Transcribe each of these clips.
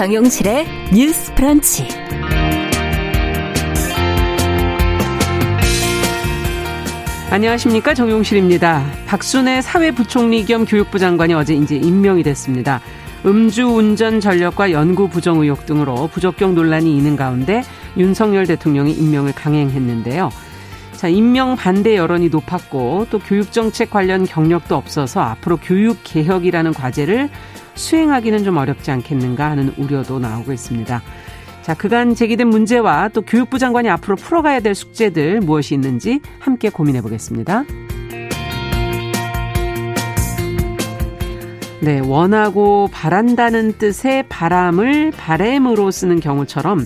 정용실의 뉴스 프런치. 안녕하십니까 정용실입니다. 박순애 사회부총리 겸 교육부 장관이 어제 이제 임명이 됐습니다. 음주운전 전력과 연구 부정 의혹 등으로 부적격 논란이 있는 가운데 윤석열 대통령이 임명을 강행했는데요. 자, 임명 반대 여론이 높았고 또 교육 정책 관련 경력도 없어서 앞으로 교육 개혁이라는 과제를 수행하기는 좀 어렵지 않겠는가 하는 우려도 나오고 있습니다. 자, 그간 제기된 문제와 또 교육부 장관이 앞으로 풀어가야 될 숙제들 무엇이 있는지 함께 고민해 보겠습니다. 네, 원하고 바란다는 뜻의 바람을 바램으로 쓰는 경우처럼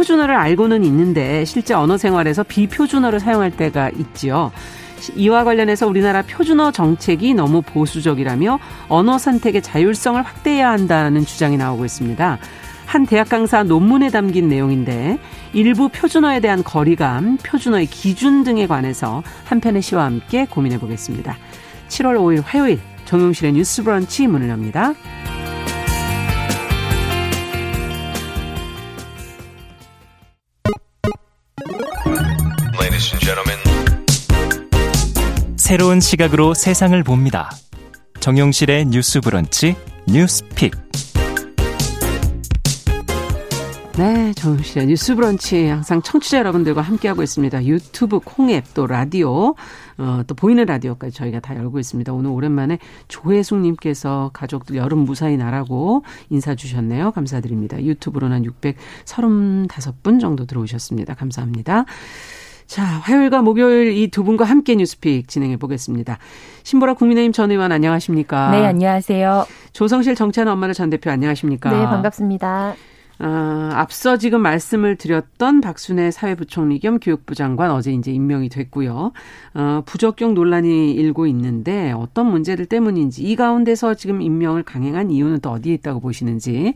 표준어를 알고는 있는데 실제 언어 생활에서 비표준어를 사용할 때가 있지요. 이와 관련해서 우리나라 표준어 정책이 너무 보수적이라며 언어 선택의 자율성을 확대해야 한다는 주장이 나오고 있습니다. 한 대학 강사 논문에 담긴 내용인데 일부 표준어에 대한 거리감, 표준어의 기준 등에 관해서 한 편의 시와 함께 고민해 보겠습니다. 7월 5일 화요일 정용실의 뉴스 브런치 문을 엽니다. 새로운 시각으로 세상을 봅니다. 정용실의 뉴스 브런치 뉴스픽. 네, 정실의 뉴스 브런치 항상 청취자 여러분들과 함께하고 있습니다. 유튜브, 콩앱, 또 라디오, 어, 또 보이는 라디오까지 저희가 다 열고 있습니다. 오늘 오랜만에 조혜숙님께서 가족들 여름 무사히 나라고 인사 주셨네요. 감사드립니다. 유튜브로는 한 635분 정도 들어오셨습니다. 감사합니다. 자, 화요일과 목요일 이 두 분과 함께 뉴스픽 진행해 보겠습니다. 신보라 국민의힘 전 의원 안녕하십니까? 네, 안녕하세요. 조성실 정치하는 엄마들 전 대표 안녕하십니까? 네, 반갑습니다. 어, 앞서 지금 말씀을 드렸던 박순애 사회부총리 겸 교육부 장관 어제 이제 임명이 됐고요. 어, 부적격 논란이 일고 있는데 어떤 문제들 때문인지 이 가운데서 지금 임명을 강행한 이유는 또 어디에 있다고 보시는지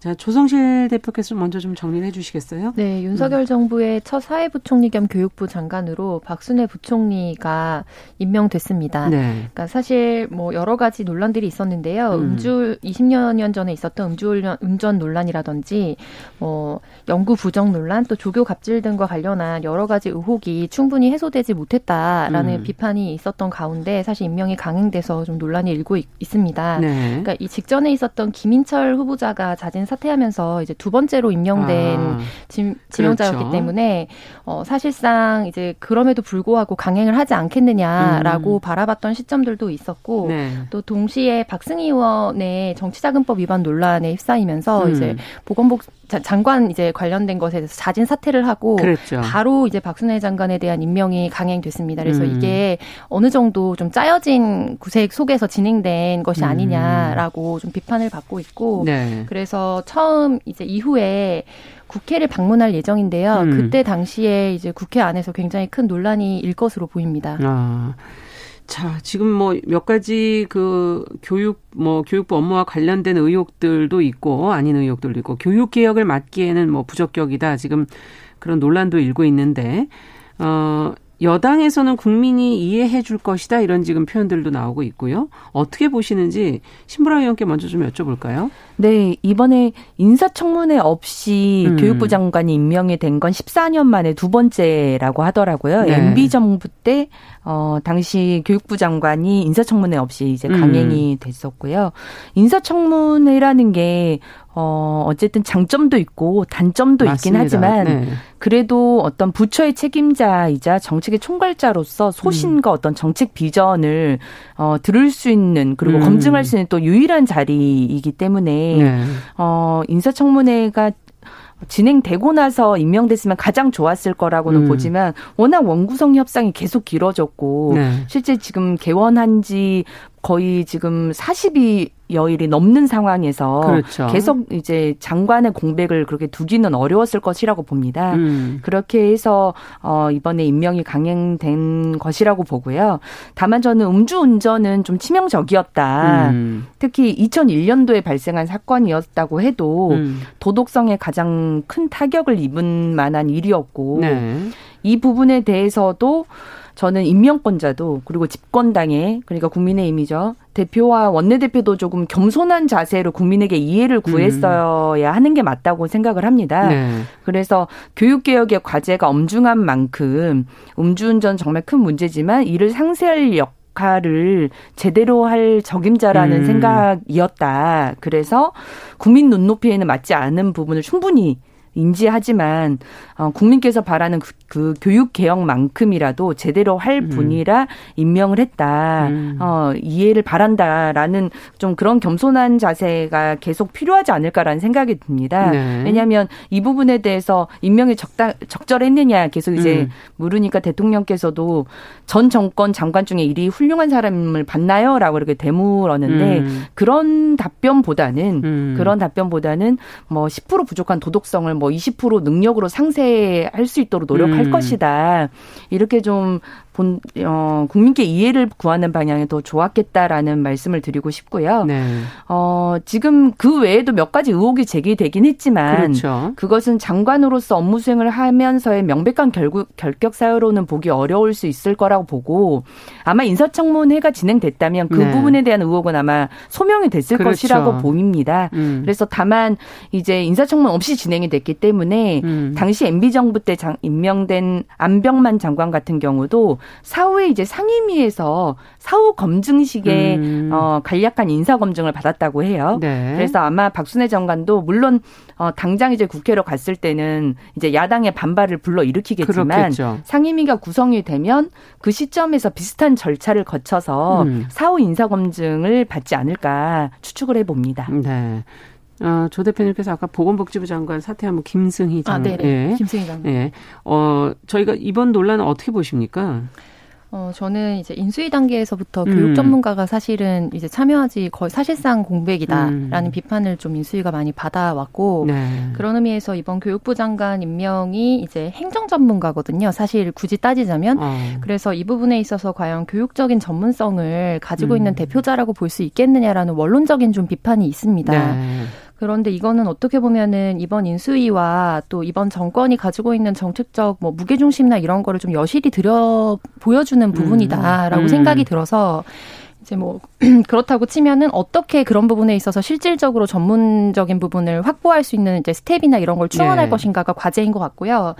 자, 조성실 대표께서 먼저 좀 정리를 해 주시겠어요? 네, 윤석열 음. 정부의 첫 사회부총리 겸 교육부 장관으로 박순애 부총리가 임명됐습니다. 네. 그러니까 사실 뭐 여러 가지 논란들이 있었는데요. 음. 주 20여 년 전에 있었던 음주 운전 논란이라든지 뭐 연구 부정 논란 또 조교 갑질 등과 관련한 여러 가지 의혹이 충분히 해소되지 못했다라는 음. 비판이 있었던 가운데 사실 임명이 강행돼서 좀 논란이 일고 있, 습니다 네. 그러니까 이 직전에 있었던 김인철 후보자가 자진 사퇴하면서 이제 두 번째로 임명된 아, 지, 지명자였기 그렇죠. 때문에 어, 사실상 이제 그럼에도 불구하고 강행을 하지 않겠느냐라고 음. 바라봤던 시점들도 있었고 네. 또 동시에 박승희 의원의 정치자금법 위반 논란에 휩싸이면서 음. 이제 보건복 장관 이제 관련된 것에 대해서 자진 사퇴를 하고 그랬죠. 바로 이제 박순애 장관에 대한 임명이 강행됐습니다. 그래서 음. 이게 어느 정도 좀 짜여진 구색 속에서 진행된 것이 음. 아니냐라고 음. 좀 비판을 받고 있고 네. 그래서 처음 이제 이후에 국회를 방문할 예정인데요. 음. 그때 당시에 이제 국회 안에서 굉장히 큰 논란이 일 것으로 보입니다. 아. 자, 지금 뭐 몇 가지 그 교육 뭐 교육부 업무와 관련된 의혹들도 있고 아닌 의혹들도 있고 교육 개혁을 맡기에는 뭐 부적격이다. 지금 그런 논란도 일고 있는데 어 여당에서는 국민이 이해해 줄 것이다 이런 지금 표현들도 나오고 있고요. 어떻게 보시는지 신보라 의원께 먼저 좀 여쭤볼까요? 네, 이번에 인사청문회 없이 음. 교육부 장관이 임명이 된 건 14년 만에 두 번째라고 하더라고요. 네. MB 정부 때 어, 당시 교육부 장관이 인사청문회 없이 이제 강행이 음. 됐었고요. 인사청문회라는 게 어, 어쨌든 장점도 있고 단점도 맞습니다. 있긴 하지만 네. 그래도 어떤 부처의 책임자이자 정책의 총괄자로서 소신과 음. 어떤 정책 비전을 어, 들을 수 있는 그리고 음. 검증할 수 있는 또 유일한 자리이기 때문에 네. 어, 인사청문회가 진행되고 나서 임명됐으면 가장 좋았을 거라고는 음. 보지만 워낙 원구성 협상이 계속 길어졌고 네. 실제 지금 개원한 지 거의 지금 40이 여일이 넘는 상황에서 그렇죠. 계속 이제 장관의 공백을 그렇게 두기는 어려웠을 것이라고 봅니다. 음. 그렇게 해서 어 이번에 임명이 강행된 것이라고 보고요. 다만 저는 음주운전은 좀 치명적이었다. 음. 특히 2001년도에 발생한 사건이었다고 해도 음. 도덕성에 가장 큰 타격을 입은 만한 일이었고 네. 이 부분에 대해서도 저는 임명권자도 그리고 집권당의 그러니까 국민의힘이죠. 대표와 원내대표도 조금 겸손한 자세로 국민에게 이해를 구했어야 하는 게 맞다고 생각을 합니다. 네. 그래서 교육개혁의 과제가 엄중한 만큼 음주운전 정말 큰 문제지만 이를 상쇄할 역 역할을 제대로 할 적임자라는 음. 생각이었다. 그래서 국민 눈높이에는 맞지 않은 부분을 충분히 인지하지만 어, 국민께서 바라는 그, 그 교육 개혁만큼이라도 제대로 할 음. 분이라 임명을 했다. 음. 어, 이해를 바란다라는 좀 그런 겸손한 자세가 계속 필요하지 않을까라는 생각이 듭니다. 네. 왜냐하면 이 부분에 대해서 임명이 적다, 적절했느냐 계속 이제 음. 물으니까 대통령께서도 전 정권 장관 중에 이리 훌륭한 사람을 봤나요?라고 이렇게 되물었는데 음. 그런 답변보다는 음. 그런 답변보다는 뭐 10% 부족한 도덕성을 뭐 20% 능력으로 상쇄할 수 있도록 노력할 음. 것이다. 이렇게 좀 본, 어, 국민께 이해를 구하는 방향이 더 좋았겠다라는 말씀을 드리고 싶고요. 네. 어, 지금 그 외에도 몇 가지 의혹이 제기되긴 했지만 그렇죠. 그것은 장관으로서 업무 수행을 하면서의 명백한 결국 결격 사유로는 보기 어려울 수 있을 거라고 보고 아마 인사청문회가 진행됐다면 그 네. 부분에 대한 의혹은 아마 소명이 됐을 그렇죠. 것이라고 보입니다. 음. 그래서 다만 이제 인사청문 없이 진행이 됐기 때문에 음. 당시 MB 정부 때 장, 임명된 안병만 장관 같은 경우도 사후에 이제 상임위에서 사후 검증식의 음. 어, 간략한 인사 검증을 받았다고 해요. 네. 그래서 아마 박순애 장관도 물론 어, 당장 이제 국회로 갔을 때는 이제 야당의 반발을 불러 일으키겠지만 그렇겠죠. 상임위가 구성이 되면 그 시점에서 비슷한 절차를 거쳐서 음. 사후 인사 검증을 받지 않을까 추측을 해봅니다. 네. 어, 조 대표님께서 아까 보건복지부 장관 사퇴하면 김승희 장, 아, 네, 예. 김승희 장관. 예. 어, 저희가 이번 논란은 어떻게 보십니까? 어, 저는 이제 인수위 단계에서부터 음. 교육 전문가가 사실은 이제 참여하지 거의 사실상 공백이다라는 음. 비판을 좀 인수위가 많이 받아왔고 네. 그런 의미에서 이번 교육부 장관 임명이 이제 행정 전문가거든요. 사실 굳이 따지자면 어. 그래서 이 부분에 있어서 과연 교육적인 전문성을 가지고 음. 있는 대표자라고 볼 수 있겠느냐라는 원론적인 좀 비판이 있습니다. 네. 그런데 이거는 어떻게 보면은 이번 인수위와 또 이번 정권이 가지고 있는 정책적 뭐 무게중심이나 이런 거를 좀 여실히 들여 보여주는 부분이다라고 음. 음. 생각이 들어서 이제 뭐 그렇다고 치면은 어떻게 그런 부분에 있어서 실질적으로 전문적인 부분을 확보할 수 있는 이제 스텝이나 이런 걸 추원할 네. 것인가가 과제인 것 같고요.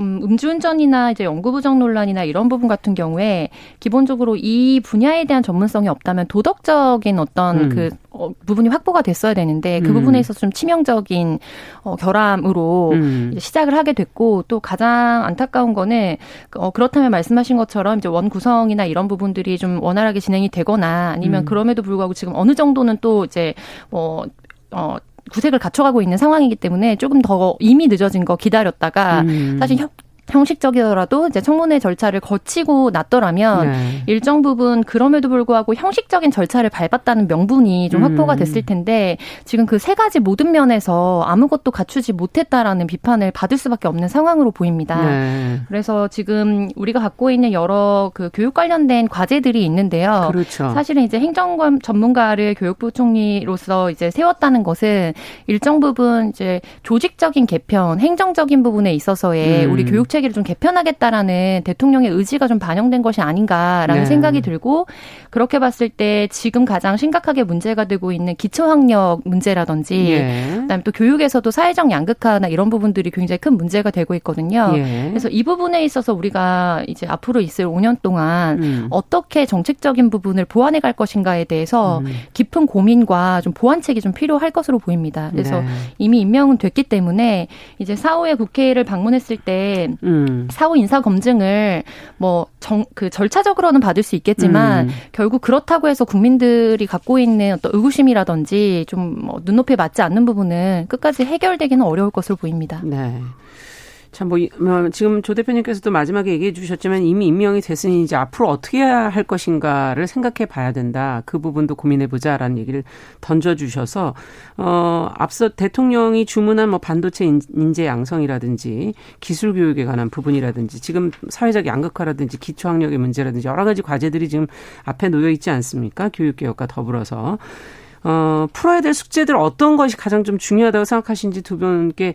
음, 음주운전이나 이제 연구부정 논란이나 이런 부분 같은 경우에 기본적으로 이 분야에 대한 전문성이 없다면 도덕적인 어떤 음. 그 어, 부분이 확보가 됐어야 되는데 그 음. 부분에 있어서 좀 치명적인 어, 결함으로 음. 시작을 하게 됐고 또 가장 안타까운 거는 어, 그렇다면 말씀하신 것처럼 이제 원 구성이나 이런 부분들이 좀 원활하게 진행이 되거나 아니면 음. 그럼에도 불구하고 지금 어느 정도는 또 이제 뭐 어, 구색을 갖춰가고 있는 상황이기 때문에 조금 더 이미 늦어진 거 기다렸다가 음. 사실 형식적이더라도 이제 청문회 절차를 거치고 났더라면 네. 일정 부분 그럼에도 불구하고 형식적인 절차를 밟았다는 명분이 좀 확보가 음. 됐을 텐데 지금 그 세 가지 모든 면에서 아무것도 갖추지 못했다라는 비판을 받을 수밖에 없는 상황으로 보입니다. 네. 그래서 지금 우리가 갖고 있는 여러 그 교육 관련된 과제들이 있는데요. 그렇죠. 사실은 이제 행정 전문가를 교육부 총리로서 이제 세웠다는 것은 일정 부분 이제 조직적인 개편, 행정적인 부분에 있어서의 음. 우리 교육 체계를 좀 개편하겠다라는 대통령의 의지가 좀 반영된 것이 아닌가라는 네. 생각이 들고 그렇게 봤을 때 지금 가장 심각하게 문제가 되고 있는 기초학력 문제라든지 예. 그다음에 또 교육에서도 사회적 양극화나 이런 부분들이 굉장히 큰 문제가 되고 있거든요. 예. 그래서 이 부분에 있어서 우리가 이제 앞으로 있을 5년 동안 음. 어떻게 정책적인 부분을 보완해 갈 것인가에 대해서 음. 깊은 고민과 좀 보완책이 좀 필요할 것으로 보입니다. 그래서 네. 이미 임명은 됐기 때문에 이제 사후에 국회를 방문했을 때 음. 사후 인사 검증을 뭐 정 그 절차적으로는 받을 수 있겠지만 음. 결국 그렇다고 해서 국민들이 갖고 있는 어떤 의구심이라든지 좀 뭐 눈높이에 맞지 않는 부분은 끝까지 해결되기는 어려울 것으로 보입니다. 네. 참, 뭐, 뭐, 지금 조 대표님께서도 마지막에 얘기해 주셨지만 이미 임명이 됐으니 이제 앞으로 어떻게 해야 할 것인가를 생각해 봐야 된다. 그 부분도 고민해 보자라는 얘기를 던져 주셔서, 어, 앞서 대통령이 주문한 뭐 반도체 인재 양성이라든지 기술 교육에 관한 부분이라든지 지금 사회적 양극화라든지 기초학력의 문제라든지 여러 가지 과제들이 지금 앞에 놓여 있지 않습니까? 교육개혁과 더불어서. 어, 풀어야 될 숙제들 어떤 것이 가장 좀 중요하다고 생각하시는지 두 분께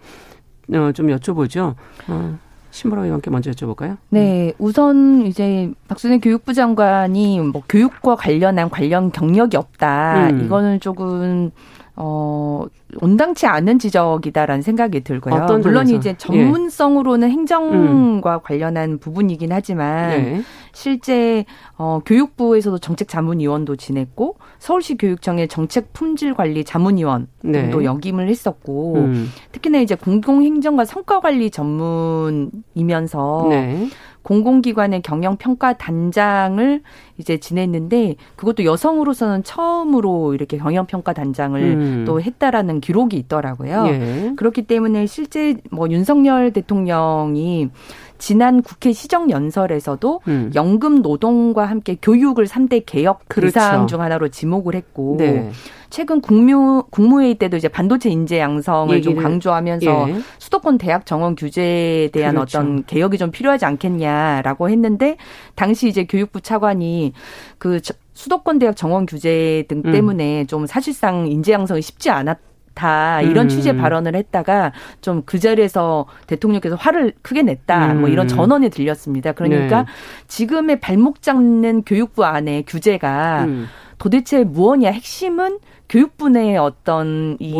어, 좀 여쭤보죠. 어. 신보라 의원께 먼저 여쭤볼까요? 네, 우선 이제 박순애 교육부 장관이 뭐 교육과 관련한 관련 경력이 없다. 음. 이거는 조금 어 온당치 않은 지적이다라는 생각이 들고요. 물론? 이제 예. 전문성으로는 예. 행정과 음. 관련한 부분이긴 하지만 네. 실제 어 교육부에서도 정책 자문위원도 지냈고 서울시 교육청의 정책 품질 관리 자문위원도 네. 역임을 했었고 음. 특히나 이제 공공행정과 성과 관리 전문이면서 네. 공공기관의 경영평가 단장을 이제 지냈는데 그것도 여성으로서는 처음으로 이렇게 경영평가 단장을 음. 또 했다라는 기록이 있더라고요. 예. 그렇기 때문에 실제 뭐 윤석열 대통령이 지난 국회 시정연설에서도 음. 연금 노동과 함께 교육을 3대 개혁 그렇죠. 중 하나로 지목을 했고 네. 최근 국무 국무회의 때도 이제 반도체 인재 양성을 좀 강조하면서 예. 수도권 대학 정원 규제에 대한 그렇죠. 어떤 개혁이 좀 필요하지 않겠냐라고 했는데 당시 이제 교육부 차관이 그 수도권 대학 정원 규제 등 음. 때문에 음. 좀 사실상 인재 양성이 쉽지 않았 다 이런 음. 취재 발언을 했다가 좀 그 자리에서 대통령께서 화를 크게 냈다 음. 뭐 이런 음. 전언이 들렸습니다. 그러니까 네. 지금의 발목 잡는 교육부 안에 규제가 음. 도대체 무엇이냐 핵심은 교육부 내의 어떤 이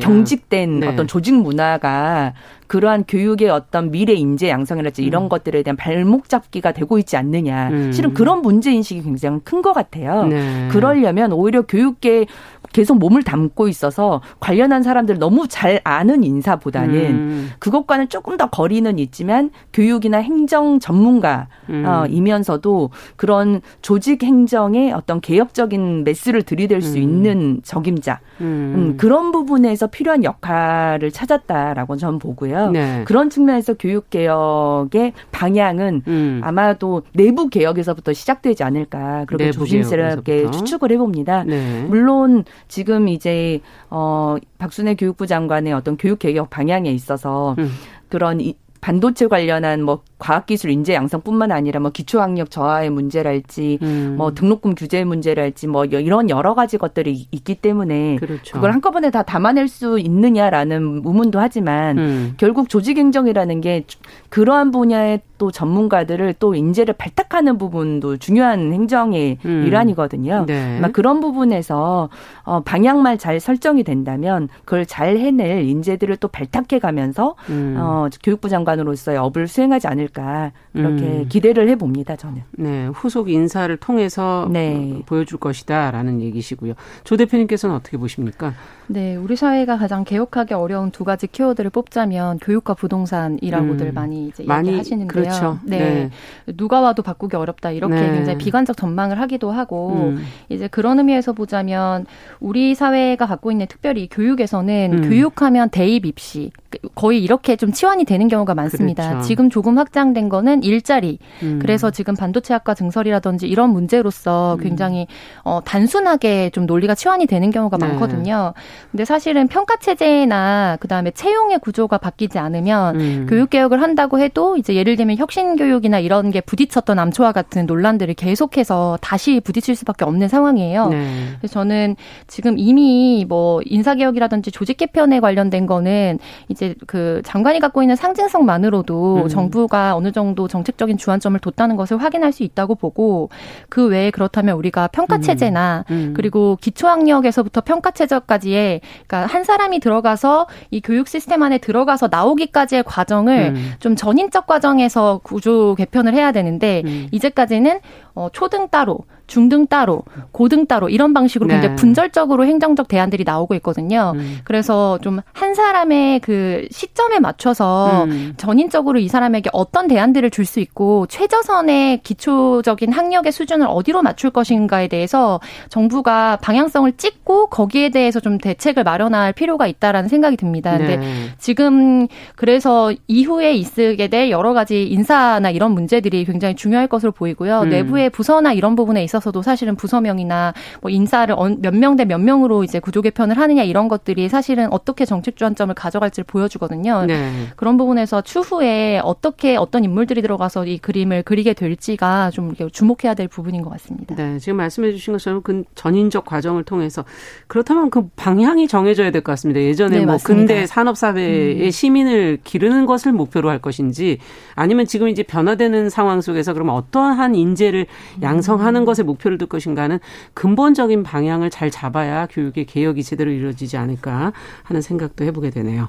경직된 네. 어떤 조직 문화가 그러한 교육의 어떤 미래 인재 양성이랄지 이런 음. 것들에 대한 발목 잡기가 되고 있지 않느냐. 음. 실은 그런 문제 인식이 굉장히 큰 것 같아요. 네. 그러려면 오히려 교육계 계속 몸을 담고 있어서 관련한 사람들 너무 잘 아는 인사보다는 음. 그것과는 조금 더 거리는 있지만 교육이나 행정 전문가이면서도 음. 그런 조직 행정의 어떤 개혁적인 메스를 들이댈 수 음. 있는 적임자 음. 음, 그런 부분에서 필요한 역할을 찾았다라고 저는 보고요. 네. 그런 측면에서 교육 개혁의 방향은 음. 아마도 내부 개혁에서부터 시작되지 않을까 그렇게 조심스럽게 개혁에서부터. 추측을 해봅니다. 네. 물론 지금 이제 어 박순애 교육부 장관의 어떤 교육 개혁 방향에 있어서 음. 그런 이, 반도체 관련한 뭐 과학기술 인재 양성뿐만 아니라 뭐 기초학력 저하의 문제랄지 음. 뭐 등록금 규제 문제랄지 뭐 이런 여러 가지 것들이 있기 때문에 그렇죠. 그걸 한꺼번에 다 담아낼 수 있느냐라는 의문도 하지만 음. 결국 조직 행정이라는 게 그러한 분야의 또 전문가들을 또 인재를 발탁하는 부분도 중요한 행정의 음. 일환이거든요. 네. 아마 그런 부분에서 어 방향만 잘 설정이 된다면 그걸 잘 해낼 인재들을 또 발탁해 가면서 음. 어 교육부 장관으로서의 업을 수행하지 않을 않을까 그렇게 음. 기대를 해봅니다. 저는. 네, 후속 인사를 통해서 네. 보여줄 것이다라는 얘기시고요. 조 대표님께서는 어떻게 보십니까? 네, 우리 사회가 가장 개혁하기 어려운 두 가지 키워드를 뽑자면 교육과 부동산이라고들 음. 많이 이제 많이 하시는데요. 그렇죠. 네. 네. 누가 와도 바꾸기 어렵다 이렇게 네. 굉장히 비관적 전망을 하기도 하고 음. 이제 그런 의미에서 보자면 우리 사회가 갖고 있는 특별히 교육에서는 음. 교육하면 대입 입시 거의 이렇게 좀 치환이 되는 경우가 많습니다. 그렇죠. 지금 조금 확장된 거는 일자리. 음. 그래서 지금 반도체 학과 증설이라든지 이런 문제로서 음. 굉장히 어 단순하게 좀 논리가 치환이 되는 경우가 네. 많거든요. 근데 사실은 평가 체제나 그다음에 채용의 구조가 바뀌지 않으면 음. 교육 개혁을 한다고 해도 이제 예를 들면 혁신 교육이나 이런 게 부딪혔던 암초와 같은 논란들을 계속해서 다시 부딪힐 수밖에 없는 상황이에요. 네. 그래서 저는 지금 이미 뭐 인사 개혁이라든지 조직 개편에 관련된 거는 이제 그 장관이 갖고 있는 상징성만으로도 음. 정부가 어느 정도 정책적인 주안점을 뒀다는 것을 확인할 수 있다고 보고 그 외에 그렇다면 우리가 평가 음. 체제나 음. 그리고 기초학력에서부터 평가 체제까지의 그러니까 한 사람이 들어가서 이 교육 시스템 안에 들어가서 나오기까지의 과정을 음. 좀 전인적 과정에서 구조 개편을 해야 되는데 음. 이제까지는 어 초등 따로 중등 따로, 고등 따로 이런 방식으로 네. 굉장히 분절적으로 행정적 대안들이 나오고 있거든요. 음. 그래서 좀 한 사람의 그 시점에 맞춰서 음. 전인적으로 이 사람에게 어떤 대안들을 줄 수 있고 최저선의 기초적인 학력의 수준을 어디로 맞출 것인가에 대해서 정부가 방향성을 찍고 거기에 대해서 좀 대책을 마련할 필요가 있다라는 생각이 듭니다. 근데 네. 지금 그래서 이후에 있게 될 여러 가지 인사나 이런 문제들이 굉장히 중요할 것으로 보이고요. 음. 내부의 부서나 이런 부분에 있어 있어서도 사실은 부서명이나 뭐 인사를 몇 명 대 몇 명으로 이제 구조 개편을 하느냐 이런 것들이 사실은 어떻게 정책 주안점을 가져갈지를 보여주거든요. 네. 그런 부분에서 추후에 어떻게 어떤 인물들이 들어가서 이 그림을 그리게 될지가 좀 주목해야 될 부분인 것 같습니다. 네, 지금 말씀해 주신 것처럼 그 전인적 과정을 통해서 그렇다면 그 방향이 정해져야 될 것 같습니다. 예전에 네, 뭐 맞습니다. 근대 산업 사회의 음. 시민을 기르는 것을 목표로 할 것인지 아니면 지금 이제 변화되는 상황 속에서 그러면 어떠한 인재를 양성하는 음. 것에 목표를 둘 것인가는 근본적인 방향을 잘 잡아야 교육의 개혁이 제대로 이루어지지 않을까 하는 생각도 해보게 되네요.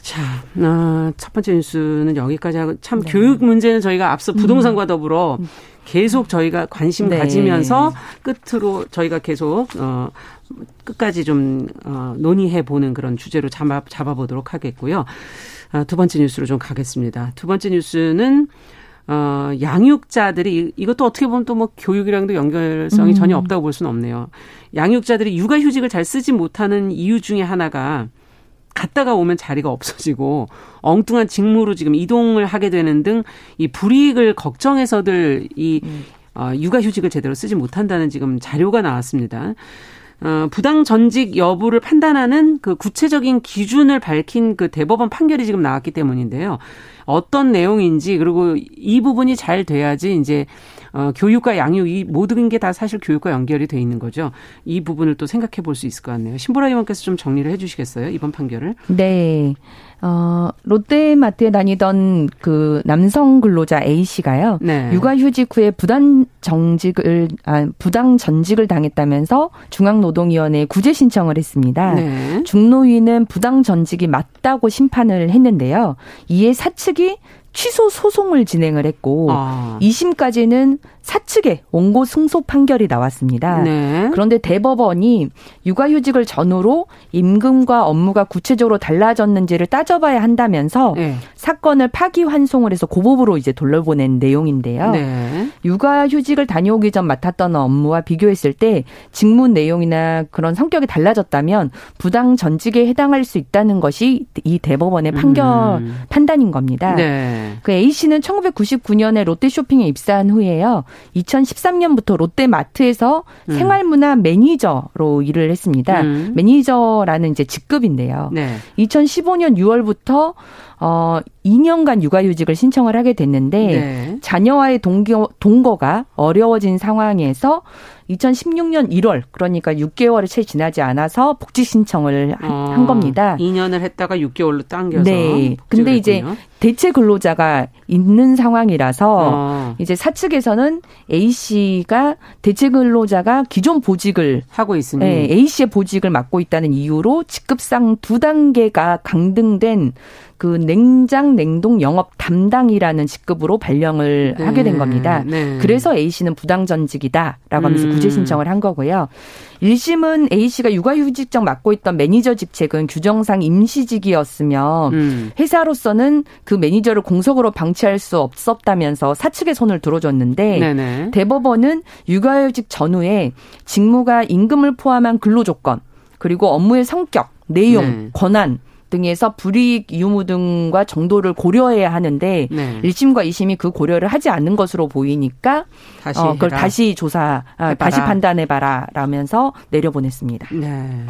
자, 어, 첫 번째 뉴스는 여기까지 하고 참 네. 교육 문제는 저희가 앞서 부동산과 더불어 음. 계속 저희가 관심 네. 가지면서 끝으로 저희가 계속 어 끝까지 좀 어, 논의해 보는 그런 주제로 잡아 잡아보도록 하겠고요. 아, 두 번째 뉴스로 좀 가겠습니다. 두 번째 뉴스는 어, 양육자들이 이것도 어떻게 보면 또 뭐 교육이랑도 연결성이 음. 전혀 없다고 볼 수는 없네요. 양육자들이 육아휴직을 잘 쓰지 못하는 이유 중에 하나가 갔다가 오면 자리가 없어지고 엉뚱한 직무로 지금 이동을 하게 되는 등 이 불이익을 걱정해서들 이 음. 어, 육아휴직을 제대로 쓰지 못한다는 지금 자료가 나왔습니다. 어, 부당 전직 여부를 판단하는 그 구체적인 기준을 밝힌 그 대법원 판결이 지금 나왔기 때문인데요. 어떤 내용인지 그리고 이 부분이 잘 돼야지 이제 어, 교육과 양육 이 모든 게 다 사실 교육과 연결이 돼 있는 거죠. 이 부분을 또 생각해 볼 수 있을 것 같네요. 신보라 의원께서 좀 정리를 해 주시겠어요? 이번 판결을? 네. 어, 롯데마트에 다니던 그 남성 근로자 A 씨가요. 네. 육아휴직 후에 부당 정직을 아, 부당 전직을 당했다면서 중앙노동위원회에 구제 신청을 했습니다. 네. 중노위는 부당 전직이 맞다고 심판을 했는데요. 이에 사측이 취소 소송을 진행을 했고 아. 2심까지는 사측의 원고 승소 판결이 나왔습니다. 네. 그런데 대법원이 육아휴직을 전후로 임금과 업무가 구체적으로 달라졌는지를 따져봐야 한다면서 네. 사건을 파기환송을 해서 고법으로 이제 돌려보낸 내용인데요. 네. 육아휴직을 다녀오기 전 맡았던 업무와 비교했을 때 직무 내용이나 그런 성격이 달라졌다면 부당 전직에 해당할 수 있다는 것이 이 대법원의 판결 음. 판단인 겁니다. 네. 그 A 씨는 1999년에 롯데쇼핑에 입사한 후에요. 2013년부터 롯데마트에서 음. 생활문화 매니저로 일을 했습니다. 음. 매니저라는 이제 직급인데요. 네. 2015년 6월부터 어 2년간 육아휴직을 신청을 하게 됐는데 네. 자녀와의 동거, 동거가 어려워진 상황에서 2016년 1월 그러니까 6개월이 채 지나지 않아서 복지 신청을 어, 한 겁니다. 2년을 했다가 6개월로 당겨서. 네. 근데 이제 대체 근로자가 있는 상황이라서 어. 이제 사측에서는 A 씨가 대체 근로자가 기존 보직을 하고 있으니 네, A 씨의 보직을 맡고 있다는 이유로 직급상 두 단계가 강등된 그 냉장 냉동 영업 담당이라는 직급으로 발령을 네. 하게 된 겁니다. 네. 그래서 A 씨는 부당 전직이다라고 하면서 음. 구제 신청을 한 거고요. 1심은 A 씨가 육아휴직장 맡고 있던 매니저 직책은 규정상 임시직이었으며 음. 회사로서는 그 매니저를 공석으로 방치할 수 없었다면서 사측의 손을 들어줬는데 네네. 대법원은 육아휴직 전후에 직무가 임금을 포함한 근로조건 그리고 업무의 성격, 내용, 네. 권한 등에서 불이익 유무 등과 정도를 고려해야 하는데 네. 1심과 2심이 그 고려를 하지 않는 것으로 보이니까 다시 어, 그걸 다시 조사 아, 다시 판단해 봐라 라면서 내려보냈습니다. 네.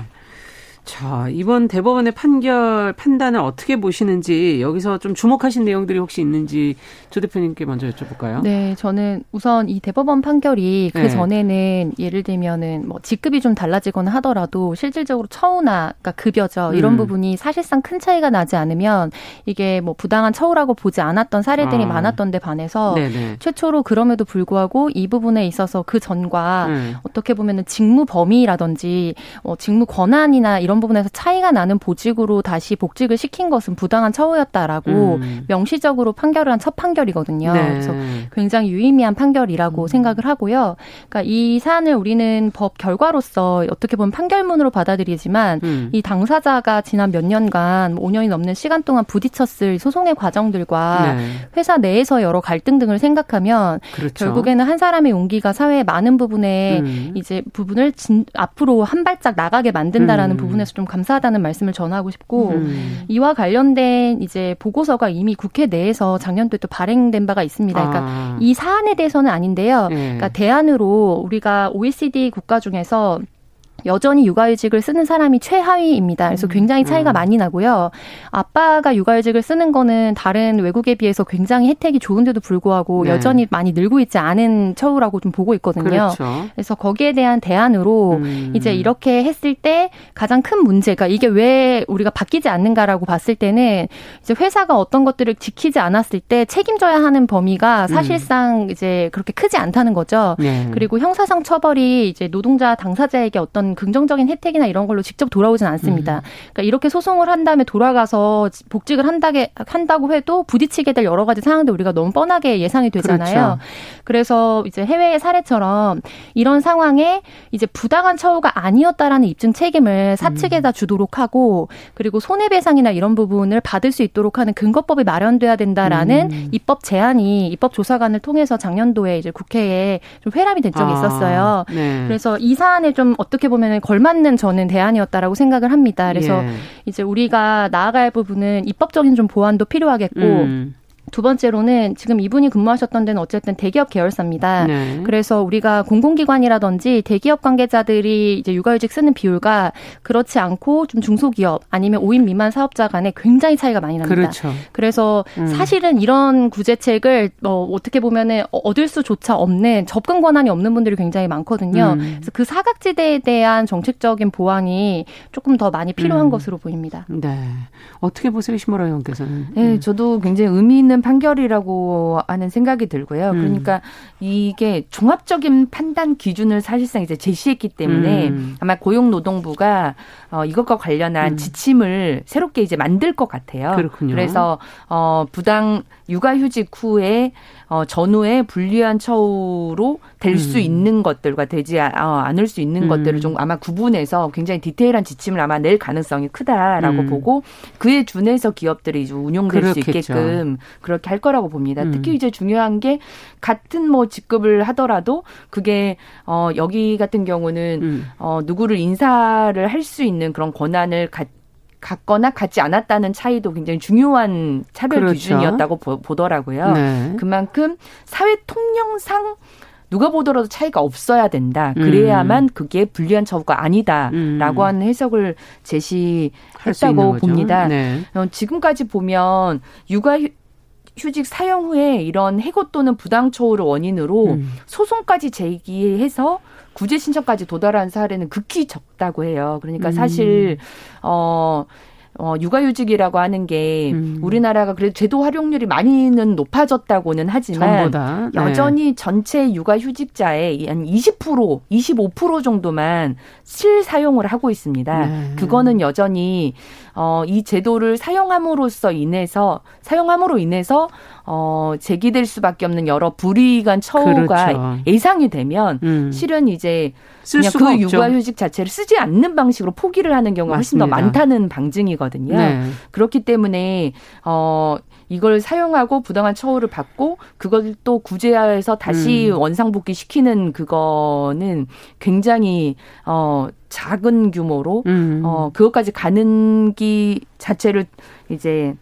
자, 이번 대법원의 판결, 판단을 어떻게 보시는지 여기서 좀 주목하신 내용들이 혹시 있는지 조 대표님께 먼저 여쭤볼까요? 네, 저는 우선 이 대법원 판결이 그 네. 전에는 예를 들면은 뭐 직급이 좀 달라지거나 하더라도 실질적으로 처우나 그러니까 급여죠. 이런 음. 부분이 사실상 큰 차이가 나지 않으면 이게 뭐 부당한 처우라고 보지 않았던 사례들이 아. 많았던 데 반해서 네네. 최초로 그럼에도 불구하고 이 부분에 있어서 그 전과 음. 어떻게 보면은 직무 범위라든지 어, 직무 권한이나 이런 이런 부분에서 차이가 나는 보직으로 다시 복직을 시킨 것은 부당한 처우였다라고 음. 명시적으로 판결을 한 첫 판결이거든요. 네. 그래서 굉장히 유의미한 판결이라고 음. 생각을 하고요. 그러니까 이 사안을 우리는 법 결과로서 어떻게 보면 판결문으로 받아들이지만 음. 이 당사자가 지난 몇 년간 5년이 넘는 시간 동안 부딪혔을 소송의 과정들과 네. 회사 내에서 여러 갈등 등을 생각하면 그렇죠. 결국에는 한 사람의 용기가 사회의 많은 부분에 음. 이제 부분을 진, 앞으로 한 발짝 나가게 만든다라는 음. 부분에 부분에서 좀 감사하다는 말씀을 전하고 싶고 음. 이와 관련된 이제 보고서가 이미 국회 내에서 작년도에 또 발행된 바가 있습니다. 그러니까 아. 이 사안에 대해서는 아닌데요. 네. 그러니까 대안으로 우리가 OECD 국가 중에서 여전히 육아휴직을 쓰는 사람이 최하위입니다. 그래서 음. 굉장히 차이가 음. 많이 나고요. 아빠가 육아휴직을 쓰는 거는 다른 외국에 비해서 굉장히 혜택이 좋은데도 불구하고 네. 여전히 많이 늘고 있지 않은 처우라고 좀 보고 있거든요. 그렇죠. 그래서 거기에 대한 대안으로 음. 이제 이렇게 했을 때 가장 큰 문제가 이게 왜 우리가 바뀌지 않는가라고 봤을 때는 이제 회사가 어떤 것들을 지키지 않았을 때 책임져야 하는 범위가 음. 사실상 음. 이제 그렇게 크지 않다는 거죠. 네. 그리고 형사상 처벌이 이제 노동자 당사자에게 어떤 긍정적인 혜택이나 이런 걸로 직접 돌아오진 않습니다. 음. 그러니까 이렇게 소송을 한 다음에 돌아가서 복직을 한다게 한다고 해도 부딪히게 될 여러 가지 상황들 우리가 너무 뻔하게 예상이 되잖아요. 그렇죠. 그래서 이제 해외의 사례처럼 이런 상황에 이제 부당한 처우가 아니었다라는 입증 책임을 사측에다 음. 주도록 하고 그리고 손해배상이나 이런 부분을 받을 수 있도록 하는 근거법이 마련돼야 된다라는 음. 입법 제안이 입법 조사관을 통해서 작년도에 이제 국회에 좀 회람이 된 적이 아, 있었어요. 네. 그래서 이 사안에 좀 어떻게 보면 걸맞는 저는 대안이었다라고 생각을 합니다. 그래서 예. 이제 우리가 나아갈 부분은 입법적인 좀 보완도 필요하겠고 음. 두 번째로는 지금 이분이 근무하셨던 데는 어쨌든 대기업 계열사입니다. 네. 그래서 우리가 공공기관이라든지 대기업 관계자들이 이제 육아휴직 쓰는 비율과 그렇지 않고 좀 중소기업 아니면 5인 미만 사업자 간에 굉장히 차이가 많이 납니다. 그렇죠. 그래서 음. 사실은 이런 구제책을 어, 어떻게 보면은 얻을 수조차 없는 접근 권한이 없는 분들이 굉장히 많거든요. 음. 그래서 그 사각지대에 대한 정책적인 보완이 조금 더 많이 필요한 음. 것으로 보입니다. 네. 어떻게 보세요, 심호라 의원께서는? 네, 음. 저도 굉장히 의미 있는 판결이라고 하는 생각이 들고요. 음. 그러니까 이게 종합적인 판단 기준을 사실상 이제 제시했기 때문에 음. 아마 고용노동부가 어, 이것과 관련한 음. 지침을 새롭게 이제 만들 것 같아요. 그렇군요. 그래서 어, 부당 육아휴직 후에 어, 전후에 불리한 처우로 될수 음. 있는 것들과 되지 아, 어, 않을 수 있는 음. 것들을 좀 아마 구분해서 굉장히 디테일한 지침을 아마 낼 가능성이 크다라고 음. 보고 그에 준해서 기업들이 이제 운용될 그렇겠죠. 수 있게끔 그렇게 할 거라고 봅니다. 음. 특히 이제 중요한 게 같은 뭐 직급을 하더라도 그게 어 여기 같은 경우는 음. 어 누구를 인사를 할 수 있는 그런 권한을 갖 갖거나 갖지 않았다는 차이도 굉장히 중요한 차별 그렇죠. 기준이었다고 보, 더라고요 네. 그만큼 사회 통념상 누가 보더라도 차이가 없어야 된다. 그래야만 음. 그게 불리한 처우가 아니다라고 음. 하는 해석을 제시했다고 봅니다. 네. 어, 지금까지 보면 육아 휴직 사용 후에 이런 해고 또는 부당 처우를 원인으로 음. 소송까지 제기해서 구제 신청까지 도달한 사례는 극히 적다고 해요. 그러니까 사실 음. 어 어, 육아휴직이라고 하는 게 음. 우리나라가 그래도 제도 활용률이 많이는 높아졌다고는 하지만 전보다. 네. 여전히 전체 육아휴직자의 한 20%, 25% 정도만 실 사용을 하고 있습니다. 네. 그거는 여전히 어, 이 제도를 사용함으로써 인해서 사용함으로 인해서 어, 제기될 수밖에 없는 여러 불이익한 처우가 그렇죠. 예상이 되면 음. 실은 이제 그냥 그 육아휴직 자체를 쓰지 않는 방식으로 포기를 하는 경우가 훨씬 더 많다는 방증이거든요. 네. 그렇기 때문에 어 이걸 사용하고 부당한 처우를 받고 그걸 또 구제해서 다시 음. 원상복귀 시키는 그거는 굉장히 어 작은 규모로 음. 어 그것까지 가는 기 자체를 이제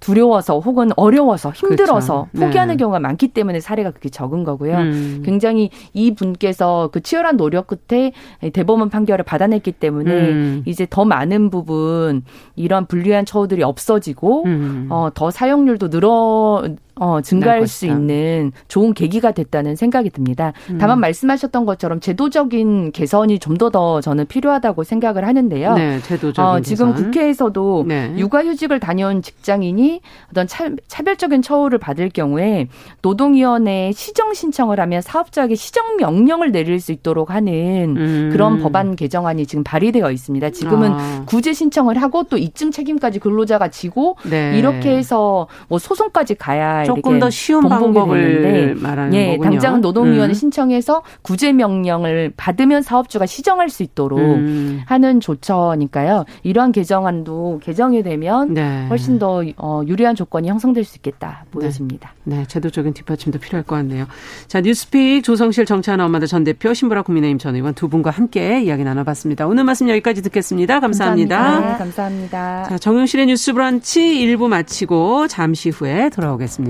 두려워서 혹은 어려워서 힘들어서 그렇죠. 포기하는 네. 경우가 많기 때문에 사례가 그렇게 적은 거고요. 음. 굉장히 이 분께서 그 치열한 노력 끝에 대법원 판결을 받아냈기 때문에 음. 이제 더 많은 부분 이런 불리한 처우들이 없어지고 음. 어, 더 사용률도 늘어 어, 증가할 수 있는 좋은 계기가 됐다는 생각이 듭니다. 음. 다만 말씀하셨던 것처럼 제도적인 개선이 좀더더 저는 필요하다고 생각을 하는데요. 네, 제도적인 어, 지금 개선. 국회에서도 네. 육아휴직을 다녀온 직장인이 어떤 차, 차별적인 처우를 받을 경우에 노동위원회에 시정 신청을 하면 사업자에게 시정 명령을 내릴 수 있도록 하는 음. 그런 법안 개정안이 지금 발의되어 있습니다. 지금은 아. 구제 신청을 하고 또 입증 책임까지 근로자가 지고 네. 이렇게 해서 뭐 소송까지 가야 조금 더 쉬운 방법을 말하는 예, 거군요. 당장 노동위원회 음. 신청해서 구제 명령을 받으면 사업주가 시정할 수 있도록 음. 하는 조처니까요. 이러한 개정안도 개정이 되면 네. 훨씬 더 어, 유리한 조건이 형성될 수 있겠다 보여집니다. 네. 네, 제도적인 뒷받침도 필요할 것 같네요. 자, 뉴스픽 조성실 정치하나 엄마들 전 대표 신보라 국민의힘 전 의원 두 분과 함께 이야기 나눠봤습니다. 오늘 말씀 여기까지 듣겠습니다. 감사합니다. 감사합니다. 네, 감사합니다. 자, 정용실의 뉴스 브런치 1부 마치고 잠시 후에 돌아오겠습니다.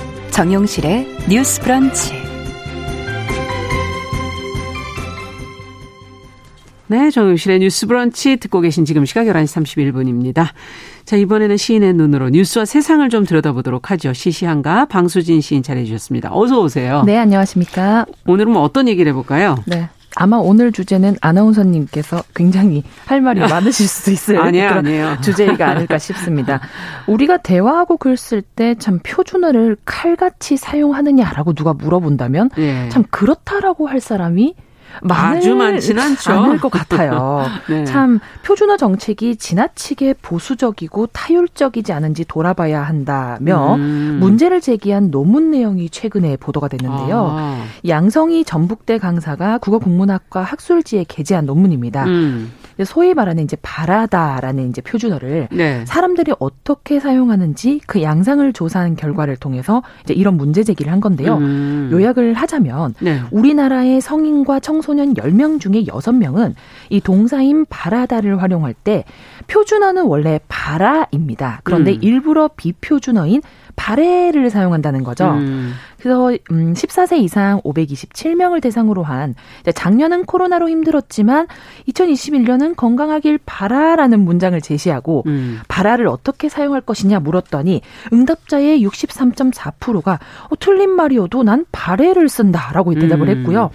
정용실의 뉴스 브런치. 네, 정용실의 뉴스 브런치 듣고 계신 지금 시각 11시 31분입니다. 자, 이번에는 시인의 눈으로 뉴스와 세상을 좀 들여다보도록 하죠. 시시한가 방수진 시인 잘해 주셨습니다. 어서 오세요. 네, 안녕하십니까. 오늘은 뭐 어떤 얘기를 해볼까요? 네. 아마 오늘 주제는 아나운서님께서 굉장히 할 말이 많으실 수도 있어요. 아니에요, 아니에요. 주제가 아닐까 싶습니다. 우리가 대화하고 글 쓸 때 참 표준어를 칼같이 사용하느냐라고 누가 물어본다면 예. 참 그렇다라고 할 사람이 아주 많지는 않죠. 않을 것 같아요. 네. 참 표준어 정책이 지나치게 보수적이고 타율적이지 않은지 돌아봐야 한다며 음. 문제를 제기한 논문 내용이 최근에 보도가 됐는데요. 아. 양성희 전북대 강사가 국어국문학과 학술지에 게재한 논문입니다. 음. 소위 말하는 이제 바라다라는 이제 표준어를 네. 사람들이 어떻게 사용하는지 그 양상을 조사한 결과를 통해서 이제 이런 문제 제기를 한 건데요. 음. 요약을 하자면 네. 우리나라의 성인과 청소년 10명 중에 6명은 이 동사인 바라다를 활용할 때 표준어는 원래 바라입니다. 그런데 음. 일부러 비표준어인 발해를 사용한다는 거죠. 음. 그래서 음 14세 이상 527명을 대상으로 한 작년은 코로나로 힘들었지만 2021년은 건강하길 바라라는 문장을 제시하고 음. 바라를 어떻게 사용할 것이냐 물었더니 응답자의 63.4%가 어, 틀린 말이어도 난 발해를 쓴다라고 대답을 음. 했고요.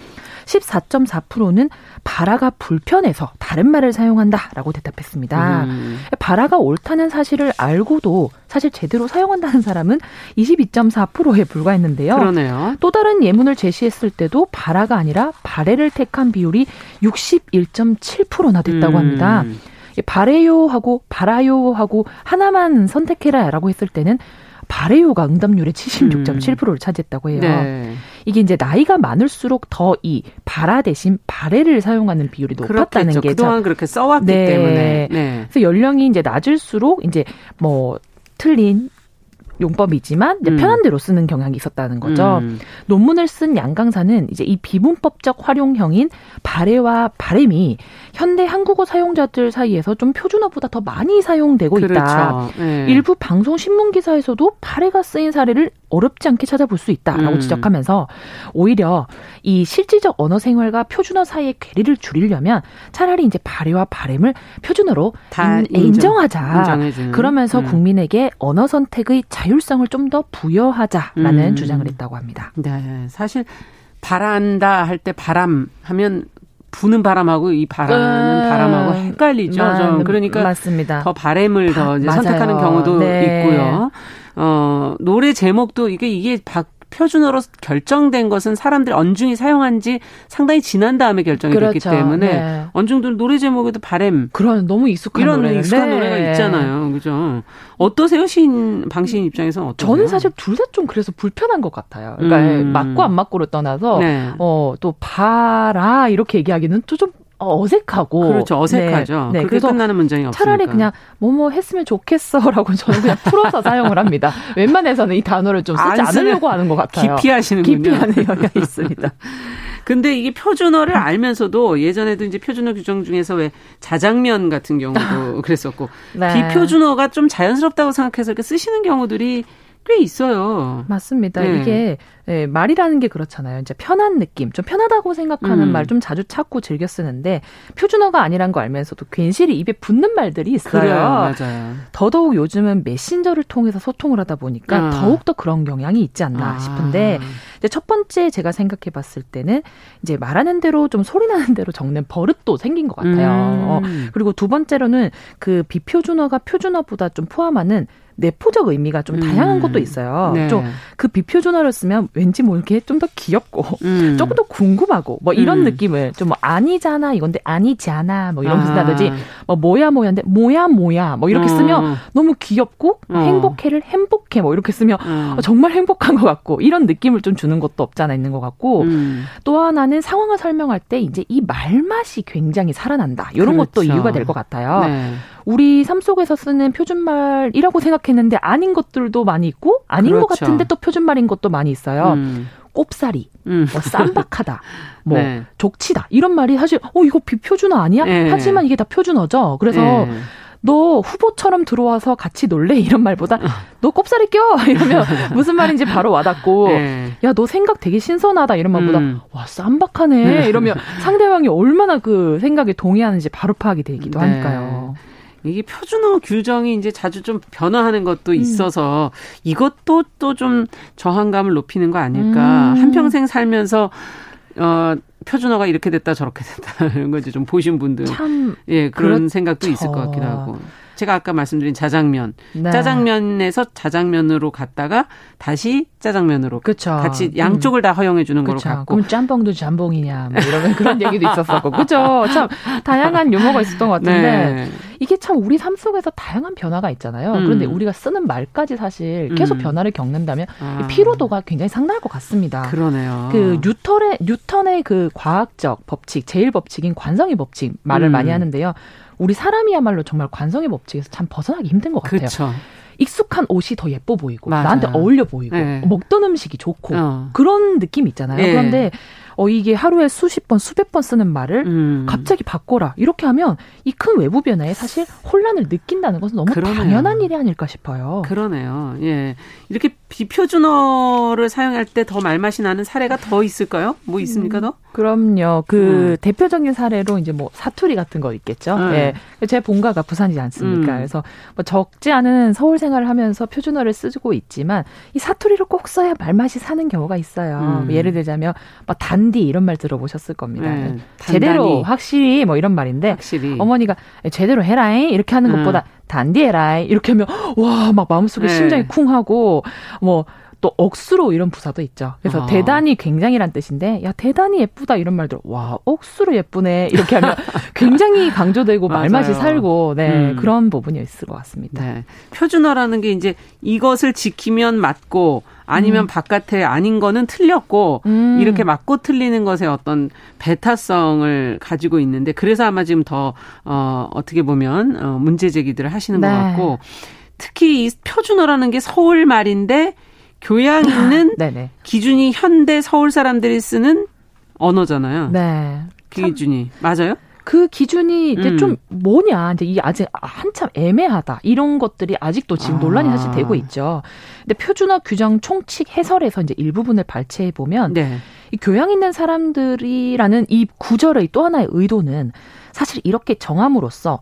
14.4%는 바라가 불편해서 다른 말을 사용한다라고 대답했습니다. 음. 바라가 옳다는 사실을 알고도 사실 제대로 사용한다는 사람은 22.4%에 불과했는데요. 그러네요. 또 다른 예문을 제시했을 때도 바라가 아니라 바레를 택한 비율이 61.7%나 됐다고 음. 합니다. 바래요 하고 바라요 하고 하나만 선택해라라고 했을 때는 바레요가 응답률의 76.7%를 음. 차지했다고 해요. 네. 이게 이제 나이가 많을수록 더이 바라 대신 바레를 사용하는 비율이 높았다는 그렇겠죠. 게 그동안 그렇게 써왔기 네. 때문에. 네. 그래서 연령이 이제 낮을수록 이제 뭐 틀린 용법이지만 음. 편한 대로 쓰는 경향이 있었다는 거죠. 음. 논문을 쓴 양강사는 이제 이 비문법적 활용형인 발해와 발음이 현대 한국어 사용자들 사이에서 좀 표준어보다 더 많이 사용되고 그렇죠. 있다. 네. 일부 방송 신문 기사에서도 발해가 쓰인 사례를 어렵지 않게 찾아볼 수 있다라고 음. 지적하면서 오히려 이 실질적 언어 생활과 표준어 사이의 괴리를 줄이려면 차라리 이제 발해와 발음을 표준어로 다 인정, 하자 그러면서 음. 국민에게 언어 선택의 자 율성을 좀 더 부여하자라는 음. 주장을 했다고 합니다. 네, 사실 바란다 할 때 바람 하면 부는 바람하고 이 바람은 음, 바람하고 헷갈리죠. 마, 좀 그러니까 맞습니다. 더 바램을 더 이제 선택하는 경우도 네. 있고요. 어 노래 제목도 이게 이게 박 표준어로 결정된 것은 사람들이 언중이 사용한 지 상당히 지난 다음에 결정이 그렇죠. 됐기 때문에 네. 언중들 노래 제목에도 바램 그런 너무 익숙한 이런 노래 익숙한 네. 노래가 있잖아요. 그죠? 어떠세요? 시인 방신 입장에서는 어떠세요? 저는 사실 둘 다 좀 그래서 불편한 것 같아요. 그러니까 음. 맞고 안 맞고를 떠나서 네. 어또 봐라 이렇게 얘기하기는 좀 어, 어색하고 그렇죠 어색하죠. 네, 네. 그래서 끝나는 문장이 없으니까 차라리 그냥 뭐뭐 했으면 좋겠어라고 저는 그냥 풀어서 사용을 합니다. 웬만해서는 이 단어를 좀 쓰지 않으려고 하는 것 같아요. 기피하시는군요. 기피하는 영향이 있습니다. 근데 이게 표준어를 알면서도 예전에도 이제 표준어 규정 중에서 왜 자장면 같은 경우도 그랬었고 네. 비표준어가 좀 자연스럽다고 생각해서 이렇게 쓰시는 경우들이 꽤 있어요. 맞습니다. 네. 이게 네, 말이라는 게 그렇잖아요. 이제 편한 느낌, 좀 편하다고 생각하는 음. 말좀 자주 찾고 즐겨 쓰는데 표준어가 아니란 거 알면서도 괜시리 입에 붙는 말들이 있어요. 그래요, 맞아요. 더더욱 요즘은 메신저를 통해서 소통을 하다 보니까 아. 더욱 더 그런 경향이 있지 않나 아. 싶은데 이제 첫 번째 제가 생각해 봤을 때는 이제 말하는 대로 좀 소리 나는 대로 적는 버릇도 생긴 것 같아요. 음. 어, 그리고 두 번째로는 그 비표준어가 표준어보다 좀 포함하는 내포적 의미가 좀 다양한 음. 것도 있어요. 네. 좀그 비표준어를 쓰면 왠지 모르게 좀 더 귀엽고 음. 조금 더 궁금하고 뭐 이런 음. 느낌을 좀 뭐 아니잖아 이건데 아니지 않아 뭐 이런 아. 쓴다든지 뭐 뭐야 뭐야인데 뭐야 뭐야 뭐 이렇게 어. 쓰면 너무 귀엽고 어. 행복해를 행복해 뭐 이렇게 쓰면 어. 정말 행복한 것 같고 이런 느낌을 좀 주는 것도 없잖아 있는 것 같고 음. 또 하나는 상황을 설명할 때 이제 이 말맛이 굉장히 살아난다 이런 그렇죠. 것도 이유가 될 것 같아요. 네. 우리 삶 속에서 쓰는 표준말이라고 생각했는데 아닌 것들도 많이 있고 아닌 그렇죠. 것 같은데 또 표준말인 것도 많이 있어요. 음. 꼽사리, 음. 뭐 쌈박하다, 뭐 네. 족치다 이런 말이 사실 어 이거 비표준어 아니야? 네. 하지만 이게 다 표준어죠. 그래서 네. 너 후보처럼 들어와서 같이 놀래 이런 말보다 너 꼽사리 껴 이러면 무슨 말인지 바로 와닿고 네. 야너 생각 되게 신선하다 이런 말보다 음. 와 쌈박하네 이러면 상대방이 얼마나 그 생각에 동의하는지 바로 파악이 되기도 네. 하니까요. 이게 표준어 규정이 이제 자주 좀 변화하는 것도 음. 있어서 음. 이것도 또 좀 저항감을 높이는 거 아닐까. 음. 한평생 살면서 어 표준어가 이렇게 됐다 저렇게 됐다 이런 거지 좀 보신 분들 참 예, 그런 그렇죠. 생각도 있을 것 같기도 하고. 제가 아까 말씀드린 자장면, 네. 짜장면에서 자장면으로 갔다가 다시 짜장면으로 그쵸. 같이 양쪽을 음. 다 허용해 주는 거로 갔고. 그럼 짬뽕도 짬뽕이냐 뭐 이런 그런 얘기도 있었었고, 그죠? 참 다양한 유머가 있었던 것 같은데 네. 이게 참 우리 삶 속에서 다양한 변화가 있잖아요. 음. 그런데 우리가 쓰는 말까지 사실 계속 음. 변화를 겪는다면 아. 피로도가 굉장히 상당할 것 같습니다. 그러네요. 그 뉴턴의 뉴턴의 그 과학적 법칙, 제일 법칙인 관성의 법칙 말을 음. 많이 하는데요. 우리 사람이야말로 정말 관성의 법칙에서 참 벗어나기 힘든 것 같아요. 그쵸. 익숙한 옷이 더 예뻐 보이고 맞아요. 나한테 어울려 보이고 네. 먹던 음식이 좋고 어. 그런 느낌 있잖아요. 네. 그런데 어 이게 하루에 수십 번 수백 번 쓰는 말을 음. 갑자기 바꿔라 이렇게 하면 이 큰 외부 변화에 사실 혼란을 느낀다는 것은 너무 그러네요. 당연한 일이 아닐까 싶어요. 그러네요. 예 이렇게 비표준어를 사용할 때 더 말맛이 나는 사례가 더 있을까요? 뭐 있습니까 더? 그럼요. 그 음. 대표적인 사례로 이제 뭐 사투리 같은 거 있겠죠. 음. 예. 제 본가가 부산이지 않습니까? 음. 그래서 뭐 적지 않은 서울 생활을 하면서 표준어를 쓰고 있지만 이 사투리를 꼭 써야 말맛이 사는 경우가 있어요. 음. 예를 들자면 뭐 단디 이런 말 들어보셨을 겁니다. 네. 제대로 확실히 뭐 이런 말인데 확실히. 어머니가 제대로 해라잉 이렇게 하는 음. 것보다 단디에라이 이렇게 하면 와 막 마음속에 네. 심장이 쿵하고 뭐또 억수로 이런 부사도 있죠. 그래서 아. 대단히 굉장히란 뜻인데 야 대단히 예쁘다 이런 말들 와 억수로 예쁘네 이렇게 하면 굉장히 강조되고 말맛이 살고 네 음. 그런 부분이 있을 것 같습니다. 네. 표준어라는 게 이제 이것을 지키면 맞고 아니면 음. 바깥에 아닌 거는 틀렸고 음. 이렇게 맞고 틀리는 것에 어떤 배타성을 가지고 있는데 그래서 아마 지금 더 어, 어떻게 보면 어, 문제 제기들을 하시는 네. 것 같고 특히 이 표준어라는 게 서울 말인데 교양 있는 기준이 현대 서울 사람들이 쓰는 언어잖아요. 네. 그 기준이 맞아요? 그 기준이 이제 음. 좀 뭐냐 이제 이 아직 한참 애매하다 이런 것들이 아직도 지금 논란이 사실 되고 아. 있죠. 근데 표준어 규정 총칙 해설에서 이제 일부분을 발췌해 보면 네. 이 교양 있는 사람들이라는 이 구절의 또 하나의 의도는 사실 이렇게 정함으로써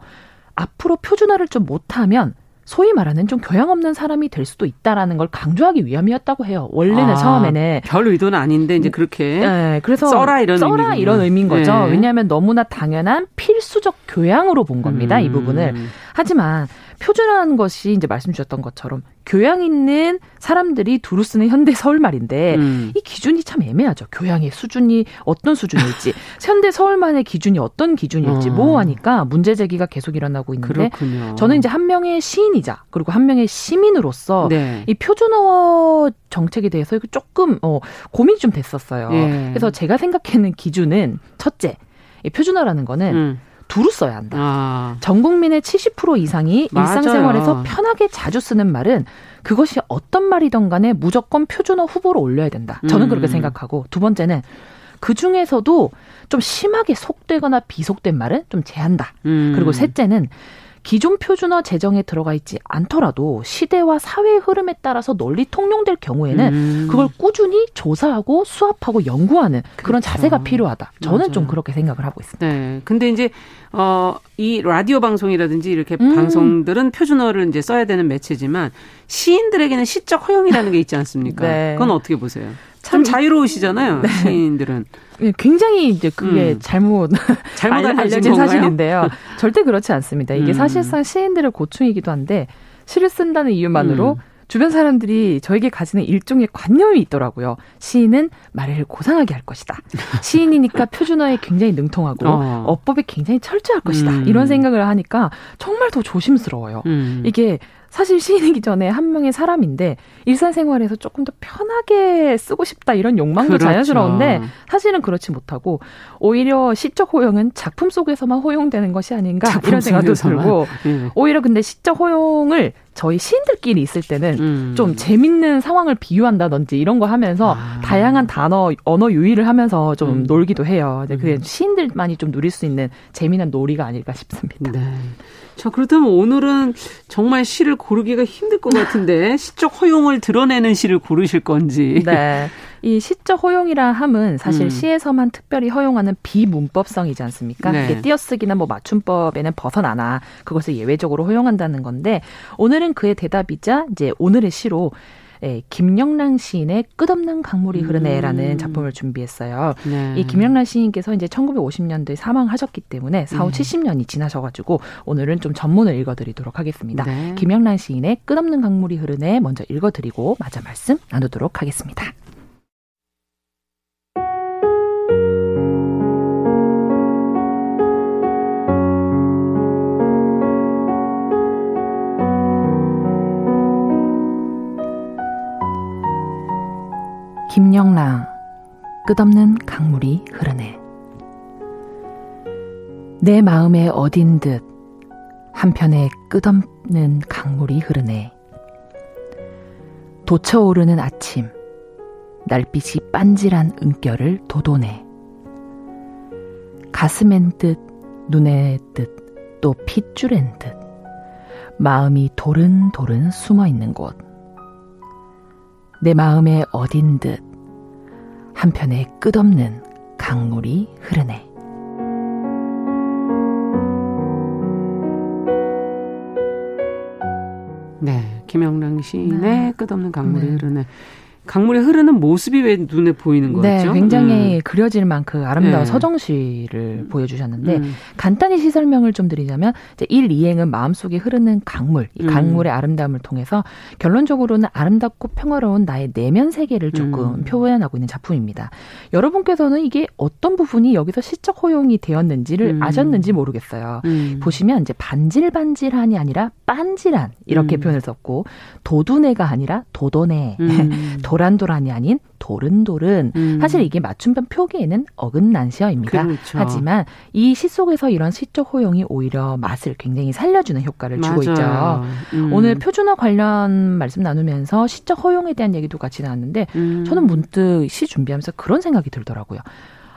앞으로 표준어를 좀 못하면 소위 말하는 좀 교양 없는 사람이 될 수도 있다라는 걸 강조하기 위함이었다고 해요. 원래는 아, 처음에는 별 의도는 아닌데 이제 그렇게 네, 그래서 써라 이런 써라 의미군요. 이런 의미인 거죠. 네. 왜냐하면 너무나 당연한 필수적 교양으로 본 겁니다. 음. 이 부분을. 하지만 표준화하는 것이 이제 말씀 주셨던 것처럼 교양 있는 사람들이 두루 쓰는 현대 서울말인데 음. 이 기준이 참 애매하죠. 교양의 수준이 어떤 수준일지, 현대 서울만의 기준이 어떤 기준일지 어. 모호하니까 문제 제기가 계속 일어나고 있는데 그렇군요. 저는 이제 한 명의 시인이자 그리고 한 명의 시민으로서 네. 이 표준어 정책에 대해서 조금 어, 고민이 좀 됐었어요. 예. 그래서 제가 생각하는 기준은 첫째, 이 표준어라는 거는 음. 두루 써야 한다. 아. 전 국민의 70% 이상이 맞아요. 일상생활에서 편하게 자주 쓰는 말은 그것이 어떤 말이든 간에 무조건 표준어 후보로 올려야 된다. 저는 음. 그렇게 생각하고 두 번째는 그 중에서도 좀 심하게 속되거나 비속된 말은 좀 제한다. 음. 그리고 셋째는 기존 표준어 제정에 들어가 있지 않더라도 시대와 사회의 흐름에 따라서 널리 통용될 경우에는 음. 그걸 꾸준히 조사하고 수합하고 연구하는 그런 그렇죠. 자세가 필요하다. 저는 맞아요. 좀 그렇게 생각을 하고 있습니다. 네. 근데 이제 어, 이 라디오 방송이라든지 이렇게 음. 방송들은 표준어를 이제 써야 되는 매체지만 시인들에게는 시적 허용이라는 게 있지 않습니까? 네. 그건 어떻게 보세요? 참 자유로우시잖아요. 네. 시인들은. 예, 굉장히 이제 그게 음. 잘못 잘못 알려진 사실인데요. 절대 그렇지 않습니다. 이게 음. 사실상 시인들의 고충이기도 한데 시를 쓴다는 이유만으로 음. 주변 사람들이 저에게 가지는 일종의 관념이 있더라고요. 시인은 말을 고상하게 할 것이다. 시인이니까 표준어에 굉장히 능통하고 어. 법에 굉장히 철저할 것이다. 음. 이런 생각을 하니까 정말 더 조심스러워요. 음. 이게 사실 시인이기 전에 한 명의 사람인데 일상생활에서 조금 더 편하게 쓰고 싶다 이런 욕망도 그렇죠. 자연스러운데 사실은 그렇지 못하고 오히려 시적 호용은 작품 속에서만 호용되는 것이 아닌가 이런 생각도 들고 네. 오히려 근데 시적 호용을 저희 시인들끼리 있을 때는 음. 좀 재밌는 상황을 비유한다든지 이런 거 하면서 아. 다양한 단어 언어 유희를 하면서 좀 음. 놀기도 해요. 그게 음. 시인들만이 좀 누릴 수 있는 재미난 놀이가 아닐까 싶습니다. 네. 자, 그렇다면 오늘은 정말 시를 고르기가 힘들 것 같은데 시적 허용을 드러내는 시를 고르실 건지. 네. 이 시적 허용이라 함은 사실 음. 시에서만 특별히 허용하는 비문법성이지 않습니까? 네. 이게 띄어쓰기나 뭐 맞춤법에는 벗어나나 그것을 예외적으로 허용한다는 건데 오늘은 그의 대답이자 이제 오늘의 시로 예, 김영란 시인의 끝없는 강물이 흐르네라는 음. 작품을 준비했어요. 네. 이 김영란 시인께서 이제 1950년도에 사망하셨기 때문에 4, 5, 70년이 지나셔가지고 오늘은 좀 전문을 읽어드리도록 하겠습니다. 네. 김영란 시인의 끝없는 강물이 흐르네 먼저 읽어드리고 마저 말씀 나누도록 하겠습니다. 김영랑 끝없는 강물이 흐르네. 내 마음에 어딘 듯 한편에 끝없는 강물이 흐르네. 도쳐오르는 아침, 날빛이 빤질한 은결을 도도내. 가슴엔 듯, 눈에 듯, 또 핏줄엔 듯, 마음이 도른도른 숨어 있는 곳. 내 마음에 어딘 듯 한편에 끝없는 강물이 흐르네. 네, 김영랑 시인의 네. 끝없는 강물이 네. 흐르네. 강물이 흐르는 모습이 왜 눈에 보이는 네, 거죠? 네, 굉장히 음. 그려질 만큼 아름다운 네. 서정시를 음. 보여주셨는데 음. 간단히 시 설명을 좀 드리자면 이제 1, 2행은 마음속에 흐르는 강물, 이 음. 강물의 음. 아름다움을 통해서 결론적으로는 아름답고 평화로운 나의 내면 세계를 조금 음. 표현하고 있는 작품입니다. 여러분께서는 이게 어떤 부분이 여기서 시적 허용이 되었는지를 아셨는지 모르겠어요. 보시면 이제 반질반질한이 아니라 빤질한 이렇게 표현을 썼고 도두네가 아니라 도도네, 도란도란이 아닌 도른도른 음. 사실 이게 맞춤법 표기에는 어긋난 시어입니다. 그렇죠. 하지만 이 시 속에서 이런 시적 호용이 오히려 맛을 굉장히 살려주는 효과를 주고 맞아요. 있죠. 음. 오늘 표준어 관련 말씀 나누면서 시적 허용에 대한 얘기도 같이 나왔는데 음. 저는 문득 시 준비하면서 그런 생각이 들더라고요.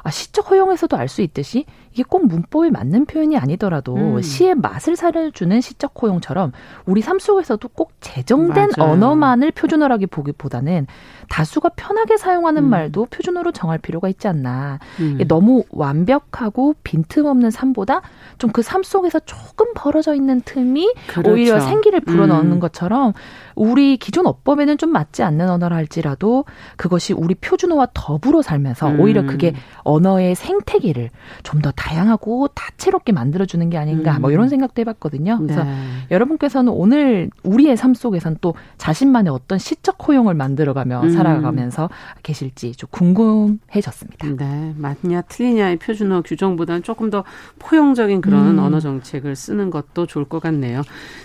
아, 시적 허용에서도 알 수 있듯이 이게 꼭 문법에 맞는 표현이 아니더라도 음. 시의 맛을 살려주는 시적 허용처럼 우리 삶 속에서도 꼭 제정된 맞아요. 언어만을 표준어라기 보기보다는 다수가 편하게 사용하는 음. 말도 표준어로 정할 필요가 있지 않나. 음. 너무 완벽하고 빈틈없는 삶보다 좀 그 삶 속에서 조금 벌어져 있는 틈이 그렇죠. 오히려 생기를 불어넣는 음. 것처럼 우리 기존 어법에는 좀 맞지 않는 언어를 할지라도 그것이 우리 표준어와 더불어 살면서 음. 오히려 그게 언어의 생태계를 좀 더 다양하고 다채롭게 만들어주는 게 아닌가 뭐 음. 뭐 이런 생각도 해봤거든요. 그래서 네. 여러분께서는 오늘 우리의 삶 속에선 또 자신만의 어떤 시적 호용을 만들어가며 음. 살아가면서 계실지 좀 궁금해졌습니다. 네, 맞냐 틀리냐의 표준어 규정보다는 조금 더 포용적인 그런 음. 언어 정책을 쓰는 것도 좋을 것 같네요.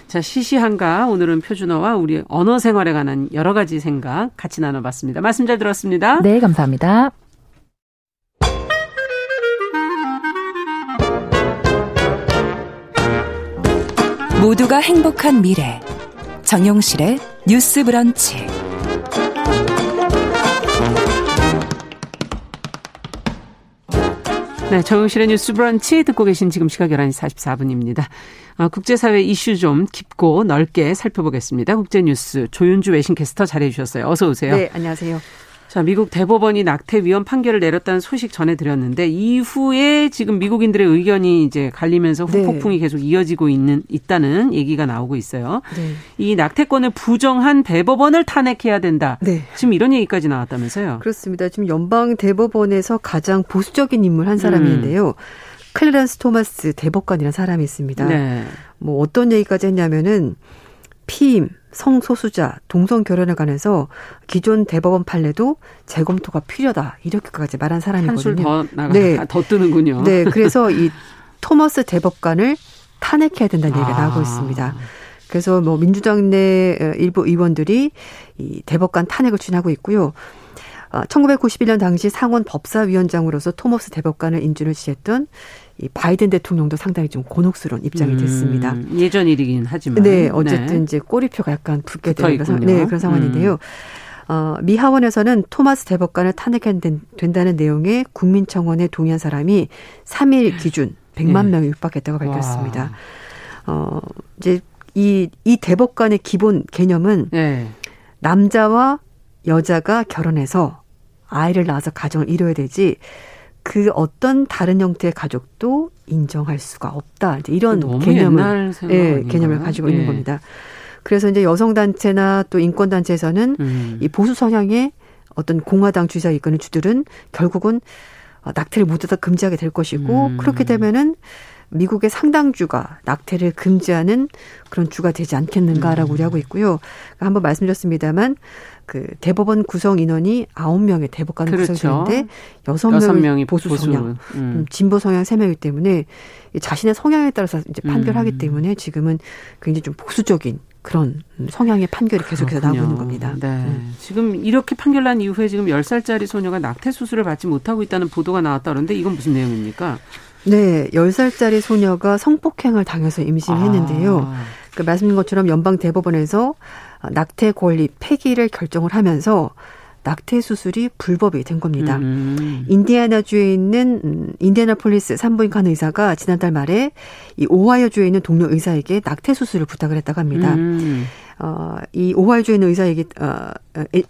자, 시시한가 오늘은 표준어와 우리 언어 생활에 관한 여러 가지 생각 같이 나눠봤습니다. 말씀 잘 들었습니다. 네, 감사합니다. 모두가 행복한 미래 정용실의 뉴스 브런치 네, 정용실의 뉴스 브런치 듣고 계신 지금 시각 11시 44분입니다. 어, 국제사회 이슈 좀 깊고 넓게 살펴보겠습니다. 국제뉴스 조윤주 외신캐스터 잘해 주셨어요. 어서 오세요. 네, 안녕하세요. 자, 미국 대법원이 낙태 위헌 판결을 내렸다는 소식 전해드렸는데 이후에 지금 미국인들의 의견이 이제 갈리면서 네. 후폭풍이 네. 계속 이어지고 있는 있다는 얘기가 나오고 있어요. 네. 이 낙태권을 부정한 대법원을 탄핵해야 된다. 네. 지금 이런 얘기까지 나왔다면서요? 그렇습니다. 지금 연방 대법원에서 가장 보수적인 인물 한 사람인데요. 음. 클래런스 토마스 대법관이라는 사람이 있습니다. 네. 뭐 어떤 얘기까지 했냐면은 피임, 성소수자, 동성 결혼에 관해서 기존 대법원 판례도 재검토가 필요하다 이렇게까지 말한 사람이거든요. 한술 더 나가, 네, 더 뜨는군요. 네, 그래서 이 토머스 대법관을 탄핵해야 된다는 얘기가 아. 나오고 있습니다. 그래서 뭐 민주당 내 일부 의원들이 이 대법관 탄핵을 추진하고 있고요. 1991년 어, 당시 상원 법사위원장으로서 토머스 대법관을 인준을 지했던 이 바이든 대통령도 상당히 좀 곤혹스러운 입장이 됐습니다. 음, 예전 일이긴 하지만. 네, 어쨌든 네. 이제 꼬리표가 약간 붙게 되는 그런, 네, 그런 상황인데요. 음. 어, 미 하원에서는 토마스 대법관을 탄핵해야 된다는 내용의 국민청원에 동의한 사람이 3일 기준 100만 네. 명이 육박했다고 밝혔습니다. 와. 어, 이제 이, 이 대법관의 기본 개념은 네. 남자와 여자가 결혼해서 아이를 낳아서 가정을 이뤄야 되지 그 어떤 다른 형태의 가족도 인정할 수가 없다. 이제 이런 개념을 예, 개념을 가지고 예. 있는 겁니다. 그래서 이제 여성 단체나 또 인권 단체에서는 음. 이 보수 성향의 어떤 공화당 주자 이끄는 주들은 결국은 낙태를 모두 다 금지하게 될 것이고 음. 그렇게 되면은 미국의 상당주가 낙태를 금지하는 그런 주가 되지 않겠는가라고 음. 우려하고 있고요. 한번 말씀드렸습니다만 그 대법원 구성 인원이 아홉 명의 대법관 그렇죠. 구성되는데 여섯 명이 보수, 보수 성향, 음. 음. 진보 성향 세 명이기 때문에 자신의 성향에 따라서 이제 판결하기 음. 때문에 지금은 굉장히 좀 보수적인 그런 성향의 판결이 계속해서 그렇군요. 나오고 있는 겁니다. 네. 음. 지금 이렇게 판결 난 이후에 지금 10살짜리 소녀가 낙태 수술을 받지 못하고 있다는 보도가 나왔다 그러는데 이건 무슨 내용입니까? 네, 10살짜리 소녀가 성폭행을 당해서 임신했는데요. 아. 그 말씀드린 것처럼 연방 대법원에서 낙태 권리 폐기를 결정을 하면서 낙태 수술이 불법이 된 겁니다. 음. 인디애나주에 있는 음, 인디애나폴리스 산부인과 의사가 지난달 말에 이 오하이오주에 있는 동료 의사에게 낙태 수술을 부탁을 했다고 합니다. 음. 어, 이 오하이오주에 있는 의사 에게 어,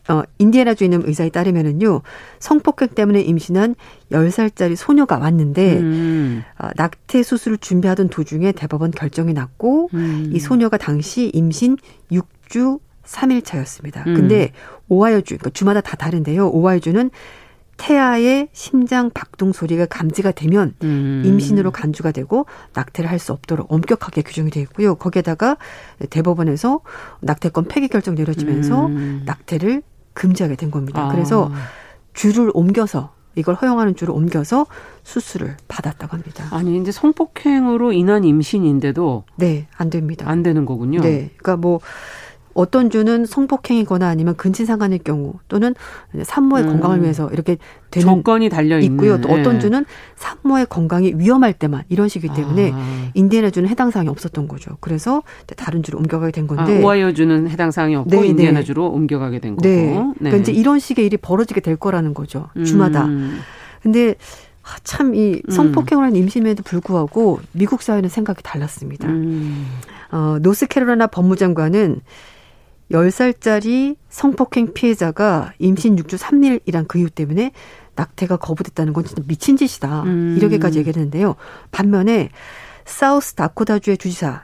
어, 인디애나주에 있는 의사에 따르면은요, 성폭행 때문에 임신한 10살짜리 소녀가 왔는데, 음. 어, 낙태 수술을 준비하던 도중에 대법원 결정이 났고, 음. 이 소녀가 당시 임신 6 주 3일 차였습니다. 음. 근데 오하이오주, 그러니까 주마다 다 다른데요. 오하이오주는 태아의 심장 박동 소리가 감지가 되면 음. 임신으로 간주가 되고 낙태를 할 수 없도록 엄격하게 규정이 되어 있고요. 거기에다가 대법원에서 낙태권 폐기 결정 내려지면서 음. 낙태를 금지하게 된 겁니다. 아. 그래서 줄을 옮겨서 이걸 허용하는 줄을 옮겨서 수술을 받았다고 합니다. 아니 이제 성폭행으로 인한 임신인데도 네, 안 됩니다. 안 되는 거군요. 네. 그러니까 뭐 어떤 주는 성폭행이거나 아니면 근친상간일 경우 또는 산모의 음. 건강을 위해서 이렇게 되는 조건이 달려 있고요. 또 어떤 네. 주는 산모의 건강이 위험할 때만 이런 식이기 때문에 아. 인디애나 주는 해당 사항이 없었던 거죠. 그래서 다른 주로 옮겨가게 된 건데 아, 오하이오 주는 해당 사항이 없고 네, 네. 인디애나 주로 옮겨가게 된 거고. 네. 네. 그러니까 이제 이런 식의 일이 벌어지게 될 거라는 거죠. 주마다. 음. 근데 아, 참이 음. 성폭행을 한 임신에도 불구하고 미국 사회는 생각이 달랐습니다. 음. 어, 노스캐롤라이나 법무장관은 10살짜리 성폭행 피해자가 임신 6주 3일이란 그 이유 때문에 낙태가 거부됐다는 건 진짜 미친 짓이다. 음. 이렇게까지 얘기했는데요. 반면에 사우스 다코다주의 주지사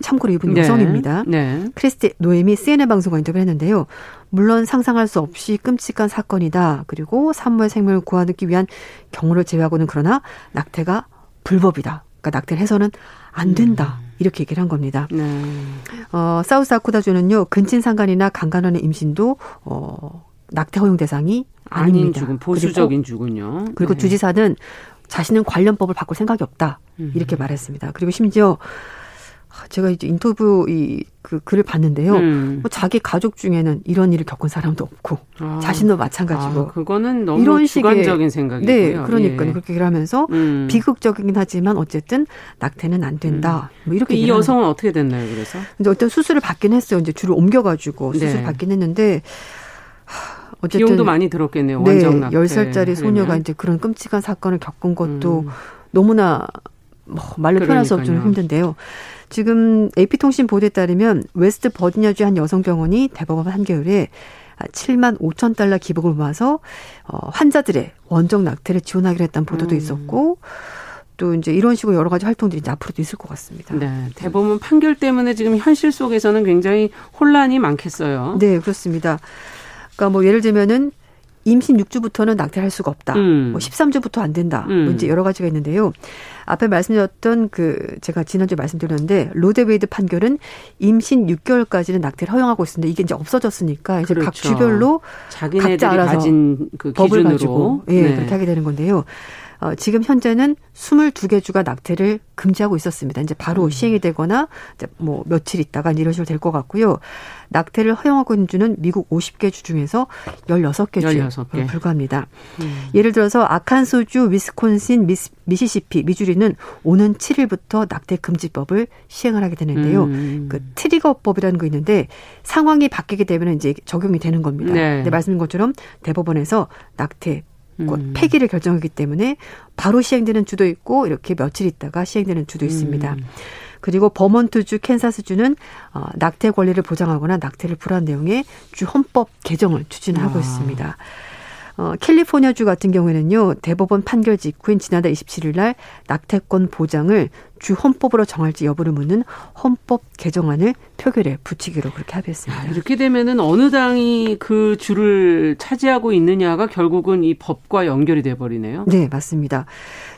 참고로 이분 네. 여성입니다. 네. 크리스티 노엠이 CNN 방송과 인터뷰를 했는데요. 물론 상상할 수 없이 끔찍한 사건이다. 그리고 산모의 생명을 구하기 위한 경우를 제외하고는 그러나 낙태가 불법이다. 그러니까 낙태를 해서는 안 된다. 음. 이렇게 얘기를 한 겁니다. 네. 어, 사우스 아코다주는요 근친 상간이나 강간원의 임신도 어, 낙태 허용 대상이 아닙니다. 죽은 보수적인 주군요. 그리고 네. 주지사는 자신은 관련 법을 바꿀 생각이 없다 이렇게 음. 말했습니다. 그리고 심지어 제가 이제 인터뷰 이 그 글을 봤는데요. 음. 뭐 자기 가족 중에는 이런 일을 겪은 사람도 없고 아. 자신도 마찬가지고. 아, 그거는 너무 이런 주관적인 생각이고요. 네, 그러니까요. 예. 그렇게 하면서 음. 비극적이긴 하지만 어쨌든 낙태는 안 된다. 음. 뭐 이렇게 이 여성은 어떻게 됐나요? 그래서 이제 어떤 수술을 받긴 했어요. 이제 주로 옮겨가지고 수술 네. 받긴 했는데. 어쨌든 비용도 많이 들었겠네요. 원정 낙태. 10살짜리 소녀가 이제 그런 끔찍한 사건을 겪은 것도 음. 너무나 뭐 말로 표현할 수 없좀 힘든데요. 지금 AP통신 보도에 따르면 웨스트 버지니아주 한 여성 병원이 대법원 판결에 7만 5천 달러 기부금을 모아서 어, 환자들의 원정 낙태를 지원하기로 했다는 보도도 음. 있었고 또 이제 이런 식으로 여러 가지 활동들이 이제 앞으로도 있을 것 같습니다. 네. 대법원 판결 때문에 지금 현실 속에서는 굉장히 혼란이 많겠어요. 네, 그렇습니다. 그러니까 뭐 예를 들면은 임신 6주부터는 낙태할 수가 없다. 음. 뭐 13주부터 안 된다. 뭐 음. 뭐 이제 여러 가지가 있는데요. 앞에 말씀드렸던 그 제가 지난주에 말씀드렸는데 로데웨이드 판결은 임신 6개월까지는 낙태를 허용하고 있습니다. 이게 이제 없어졌으니까 이제 그렇죠. 각 주별로 각자 알아서 그 법을 가지고 예, 네. 그렇게 하게 되는 건데요. 어, 지금 현재는 22개 주가 낙태를 금지하고 있었습니다. 이제 바로 음. 시행이 되거나 이제 뭐 며칠 있다가 이런 식으로 될 것 같고요. 낙태를 허용하고 있는 주는 미국 50개 주 중에서 16개 주에 16개. 불과합니다. 음. 예를 들어서 아칸소주, 위스콘신, 미스, 미시시피, 미주리는 오는 7일부터 낙태 금지법을 시행을 하게 되는데요. 음. 그 트리거법이라는 거 있는데 상황이 바뀌게 되면 이제 적용이 되는 겁니다. 네. 근데 말씀인 것처럼 대법원에서 낙태 음. 폐기를 결정하기 때문에 바로 시행되는 주도 있고 이렇게 며칠 있다가 시행되는 주도 있습니다. 음. 그리고 버먼트주, 캔사스주는 어, 낙태 권리를 보장하거나 낙태를 불허한 내용의 주 헌법 개정을 추진하고 아. 있습니다. 어, 캘리포니아주 같은 경우에는요, 대법원 판결 직후인 지난달 27일 날 낙태권 보장을 주 헌법으로 정할지 여부를 묻는 헌법 개정안을 표결에 붙이기로 그렇게 합의했습니다. 아, 이렇게 되면은 어느 당이 그 주를 차지하고 있느냐가 결국은 이 법과 연결이 돼 버리네요. 네, 맞습니다.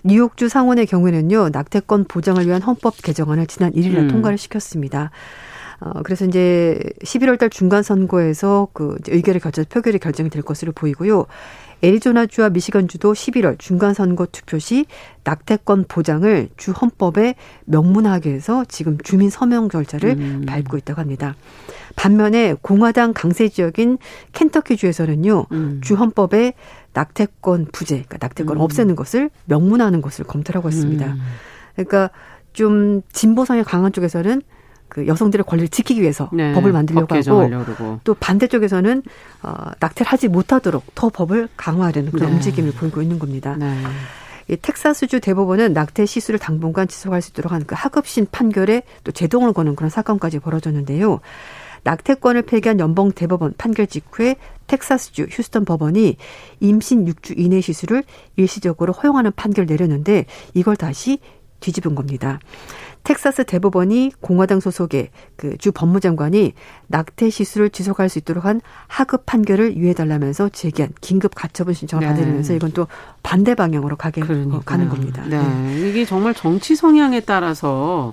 뉴욕주 상원의 경우에는요, 낙태권 보장을 위한 헌법 개정안을 지난 1일 날 음. 통과를 시켰습니다. 어, 그래서 이제 11월 달 중간 선거에서 그 의결의 결정, 표결이 결정이 될 것으로 보이고요. 애리조나주와 미시건주도 11월 중간 선거 투표 시 낙태권 보장을 주 헌법에 명문화하기 위해서 지금 주민 서명 절차를 음. 밟고 있다고 합니다. 반면에 공화당 강세 지역인 켄터키주에서는요, 음. 주 헌법에 낙태권 부재, 그러니까 낙태권 음. 없애는 것을 명문화하는 것을 검토하고 있습니다. 음. 그러니까 좀 진보성이 강한 쪽에서는 그 여성들의 권리를 지키기 위해서 네, 법을 만들려고 하고 또 반대쪽에서는 어, 낙태를 하지 못하도록 더 법을 강화하려는 그런 네. 움직임을 보이고 있는 겁니다. 네. 이 텍사스주 대법원은 낙태 시술을 당분간 지속할 수 있도록 하는 그 하급신 판결에 또 제동을 거는 그런 사건까지 벌어졌는데요. 낙태권을 폐기한 연봉 대법원 판결 직후에 텍사스주 휴스턴 법원이 임신 6주 이내 시술을 일시적으로 허용하는 판결을 내렸는데 이걸 다시 뒤집은 겁니다. 텍사스 대법원이 공화당 소속의 그 주 법무장관이 낙태 시술을 지속할 수 있도록 한 하급 판결을 유예달라면서 제기한 긴급 가처분 신청을 네. 받으면서 이건 또 반대 방향으로 가게 그러니까요. 가는 겁니다. 네. 네. 이게 정말 정치 성향에 따라서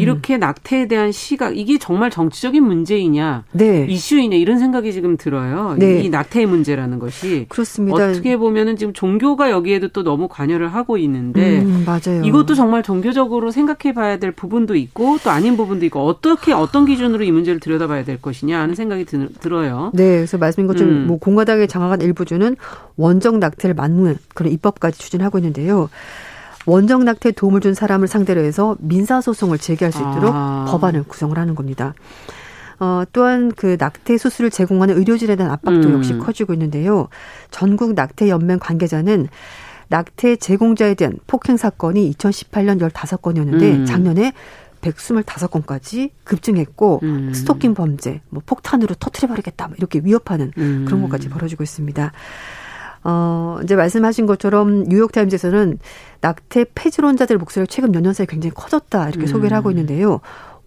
이렇게 음. 낙태에 대한 시각 이게 정말 정치적인 문제이냐 네. 이슈이냐 이런 생각이 지금 들어요. 네. 이 낙태의 문제라는 것이 그렇습니다. 어떻게 보면은 지금 종교가 여기에도 또 너무 관여를 하고 있는데 음, 맞아요. 이것도 정말 종교적으로 생각해봐야 될 부분도 있고 또 아닌 부분도 있고 어떻게 어떤 기준으로 이 문제를 들여다봐야 될 것이냐 하는 생각이 들, 어요 네, 그래서 말씀인 것처럼 음. 뭐 공화당의 장악한 일부주는 원정 낙태를 막는 그런 입법까지 추진하고 있는데요. 원정 낙태에 도움을 준 사람을 상대로 해서 민사 소송을 제기할 수 있도록 아. 법안을 구성을 하는 겁니다. 어, 또한 그 낙태 수술을 제공하는 의료진에 대한 압박도 음. 역시 커지고 있는데요. 전국 낙태 연맹 관계자는 낙태 제공자에 대한 폭행 사건이 2018년 15건이었는데 음. 작년에 125건까지 급증했고 음. 스토킹 범죄, 뭐 폭탄으로 터트려 버리겠다 뭐 이렇게 위협하는 음. 그런 것까지 벌어지고 있습니다. 어, 이제 말씀하신 것처럼 뉴욕타임즈에서는 낙태 폐질원자들 목소리가 최근 몇 년 사이 굉장히 커졌다 이렇게 음. 소개를 하고 있는데요.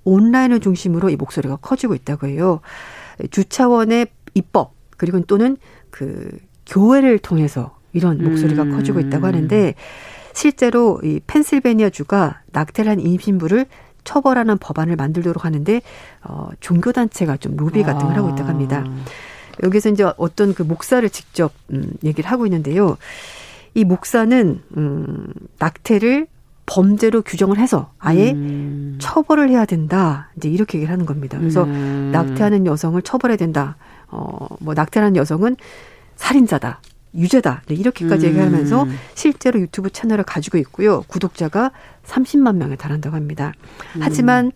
온라인을 중심으로 이 목소리가 커지고 있다고 해요. 주차원의 입법 그리고 또는 그 교회를 통해서 이런 목소리가 음. 커지고 있다고 하는데 실제로 이 펜실베니아 주가 낙태를 한 임신부를 처벌하는 법안을 만들도록 하는데 어 종교 단체가 좀 로비 같은 걸 하고 있다고 합니다. 아. 여기서 이제 어떤 그 목사를 직접 음, 얘기를 하고 있는데요. 이 목사는 음, 낙태를 범죄로 규정을 해서 아예 음. 처벌을 해야 된다. 이제 이렇게 얘기를 하는 겁니다. 그래서 음. 낙태하는 여성을 처벌해야 된다. 어, 뭐 낙태하는 여성은 살인자다. 유죄다. 네, 이렇게까지 음. 얘기하면서 실제로 유튜브 채널을 가지고 있고요. 구독자가 30만 명에 달한다고 합니다. 음. 하지만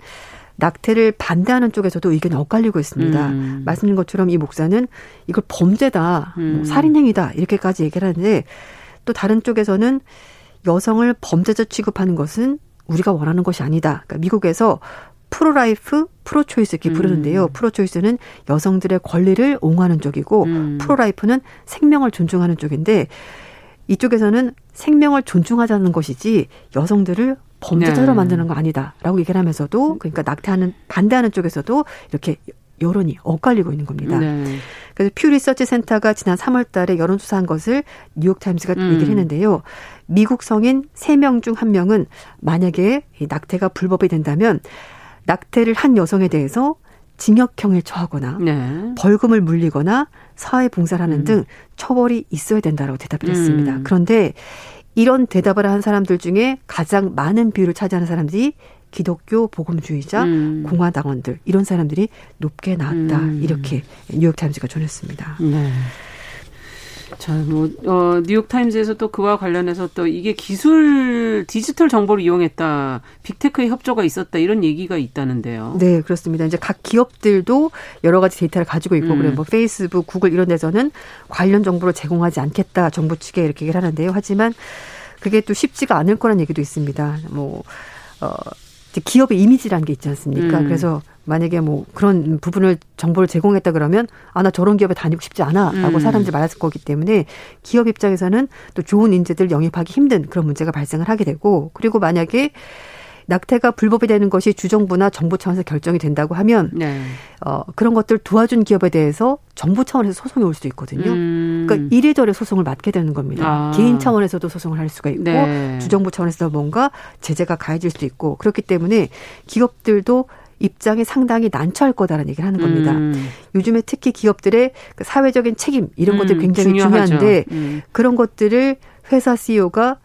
낙태를 반대하는 쪽에서도 의견이 엇갈리고 있습니다. 음. 말씀드린 것처럼 이 목사는 이걸 범죄다, 뭐 음. 뭐 살인행위다 이렇게까지 얘기를 하는데 또 다른 쪽에서는 여성을 범죄자 취급하는 것은 우리가 원하는 것이 아니다. 그러니까 미국에서 pro-life, pro-choice 이렇게 부르는데요. 음. pro-choice는 여성들의 권리를 옹호하는 쪽이고 음. pro-life는 생명을 존중하는 쪽인데 이쪽에서는 생명을 존중하자는 것이지 여성들을 범죄자로 네. 만드는 거 아니다라고 얘기를 하면서도 그러니까 낙태하는 반대하는 쪽에서도 이렇게 여론이 엇갈리고 있는 겁니다. 네. 그래서 퓨 리서치 센터가 지난 3월 달에 여론조사한 것을 뉴욕타임스가 음. 얘기를 했는데요. 미국 성인 3명 중 1명은 만약에 낙태가 불법이 된다면 낙태를 한 여성에 대해서 징역형을 처하거나 네. 벌금을 물리거나 사회 봉사를 하는 음. 등 처벌이 있어야 된다라고 대답을 했습니다. 음. 그런데 이런 대답을 한 사람들 중에 가장 많은 비율을 차지하는 사람들이 기독교 복음주의자, 음. 공화당원들 이런 사람들이 높게 나왔다 음. 이렇게 뉴욕 타임즈가 전했습니다. 네. 자, 뭐, 어, 뉴욕타임즈에서 또 그와 관련해서 또 이게 기술, 디지털 정보를 이용했다, 빅테크의 협조가 있었다, 이런 얘기가 있다는데요. 네, 그렇습니다. 이제 각 기업들도 여러 가지 데이터를 가지고 있고, 음. 그래, 뭐, 페이스북, 구글 이런 데서는 관련 정보를 제공하지 않겠다, 정부 측에 이렇게 얘기를 하는데요. 하지만 그게 또 쉽지가 않을 거란 얘기도 있습니다. 뭐, 어, 기업의 이미지라는 게 있지 않습니까? 음. 그래서 만약에 뭐 그런 부분을 정보를 제공했다 그러면 아 나 저런 기업에 다니고 싶지 않아라고 음. 사람들이 말했을 거기 때문에 기업 입장에서는 또 좋은 인재들 영입하기 힘든 그런 문제가 발생을 하게 되고 그리고 만약에 낙태가 불법이 되는 것이 주정부나 정부 차원에서 결정이 된다고 하면 네. 어, 그런 것들 도와준 기업에 대해서 정부 차원에서 소송이 올 수도 있거든요. 음. 그러니까 이래저래 소송을 맡게 되는 겁니다. 아. 개인 차원에서도 소송을 할 수가 있고 네. 주정부 차원에서 뭔가 제재가 가해질 수도 있고 그렇기 때문에 기업들도 입장이 상당히 난처할 거다라는 얘기를 하는 겁니다. 음. 요즘에 특히 기업들의 그 사회적인 책임 이런 음, 것들이 굉장히 중요하죠. 중요한데 음. 그런 것들을 회사 CEO가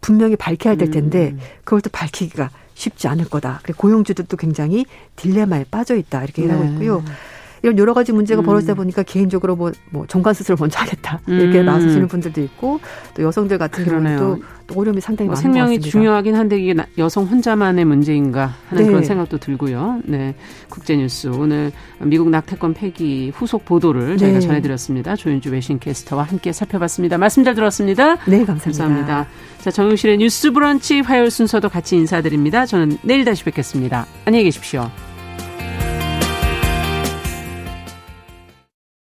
분명히 밝혀야 될 텐데 음. 그걸 또 밝히기가 쉽지 않을 거다. 그리고 고용주들도 굉장히 딜레마에 빠져 있다 이렇게 얘기하고 네. 있고요. 이런 여러 가지 문제가 음. 벌어지다 보니까 개인적으로 뭐, 뭐 정관 수술을 먼저 하겠다 이렇게 음. 나서시는 분들도 있고 또 여성들 같은 그러네요. 경우도 또 어려움이 상당히 뭐 많은 생명이. 중요하긴 한데 이게 여성 혼자만의 문제인가 하는 네. 그런 생각도 들고요. 네, 국제뉴스 오늘 미국 낙태권 폐기 후속 보도를 저희가 네. 전해드렸습니다. 조윤주 외신 캐스터와 함께 살펴봤습니다. 말씀 잘 들었습니다. 네, 감사합니다. 감사합니다. 자, 정용실의 뉴스브런치 화요일 순서도 같이 인사드립니다. 저는 내일 다시 뵙겠습니다. 안녕히 계십시오.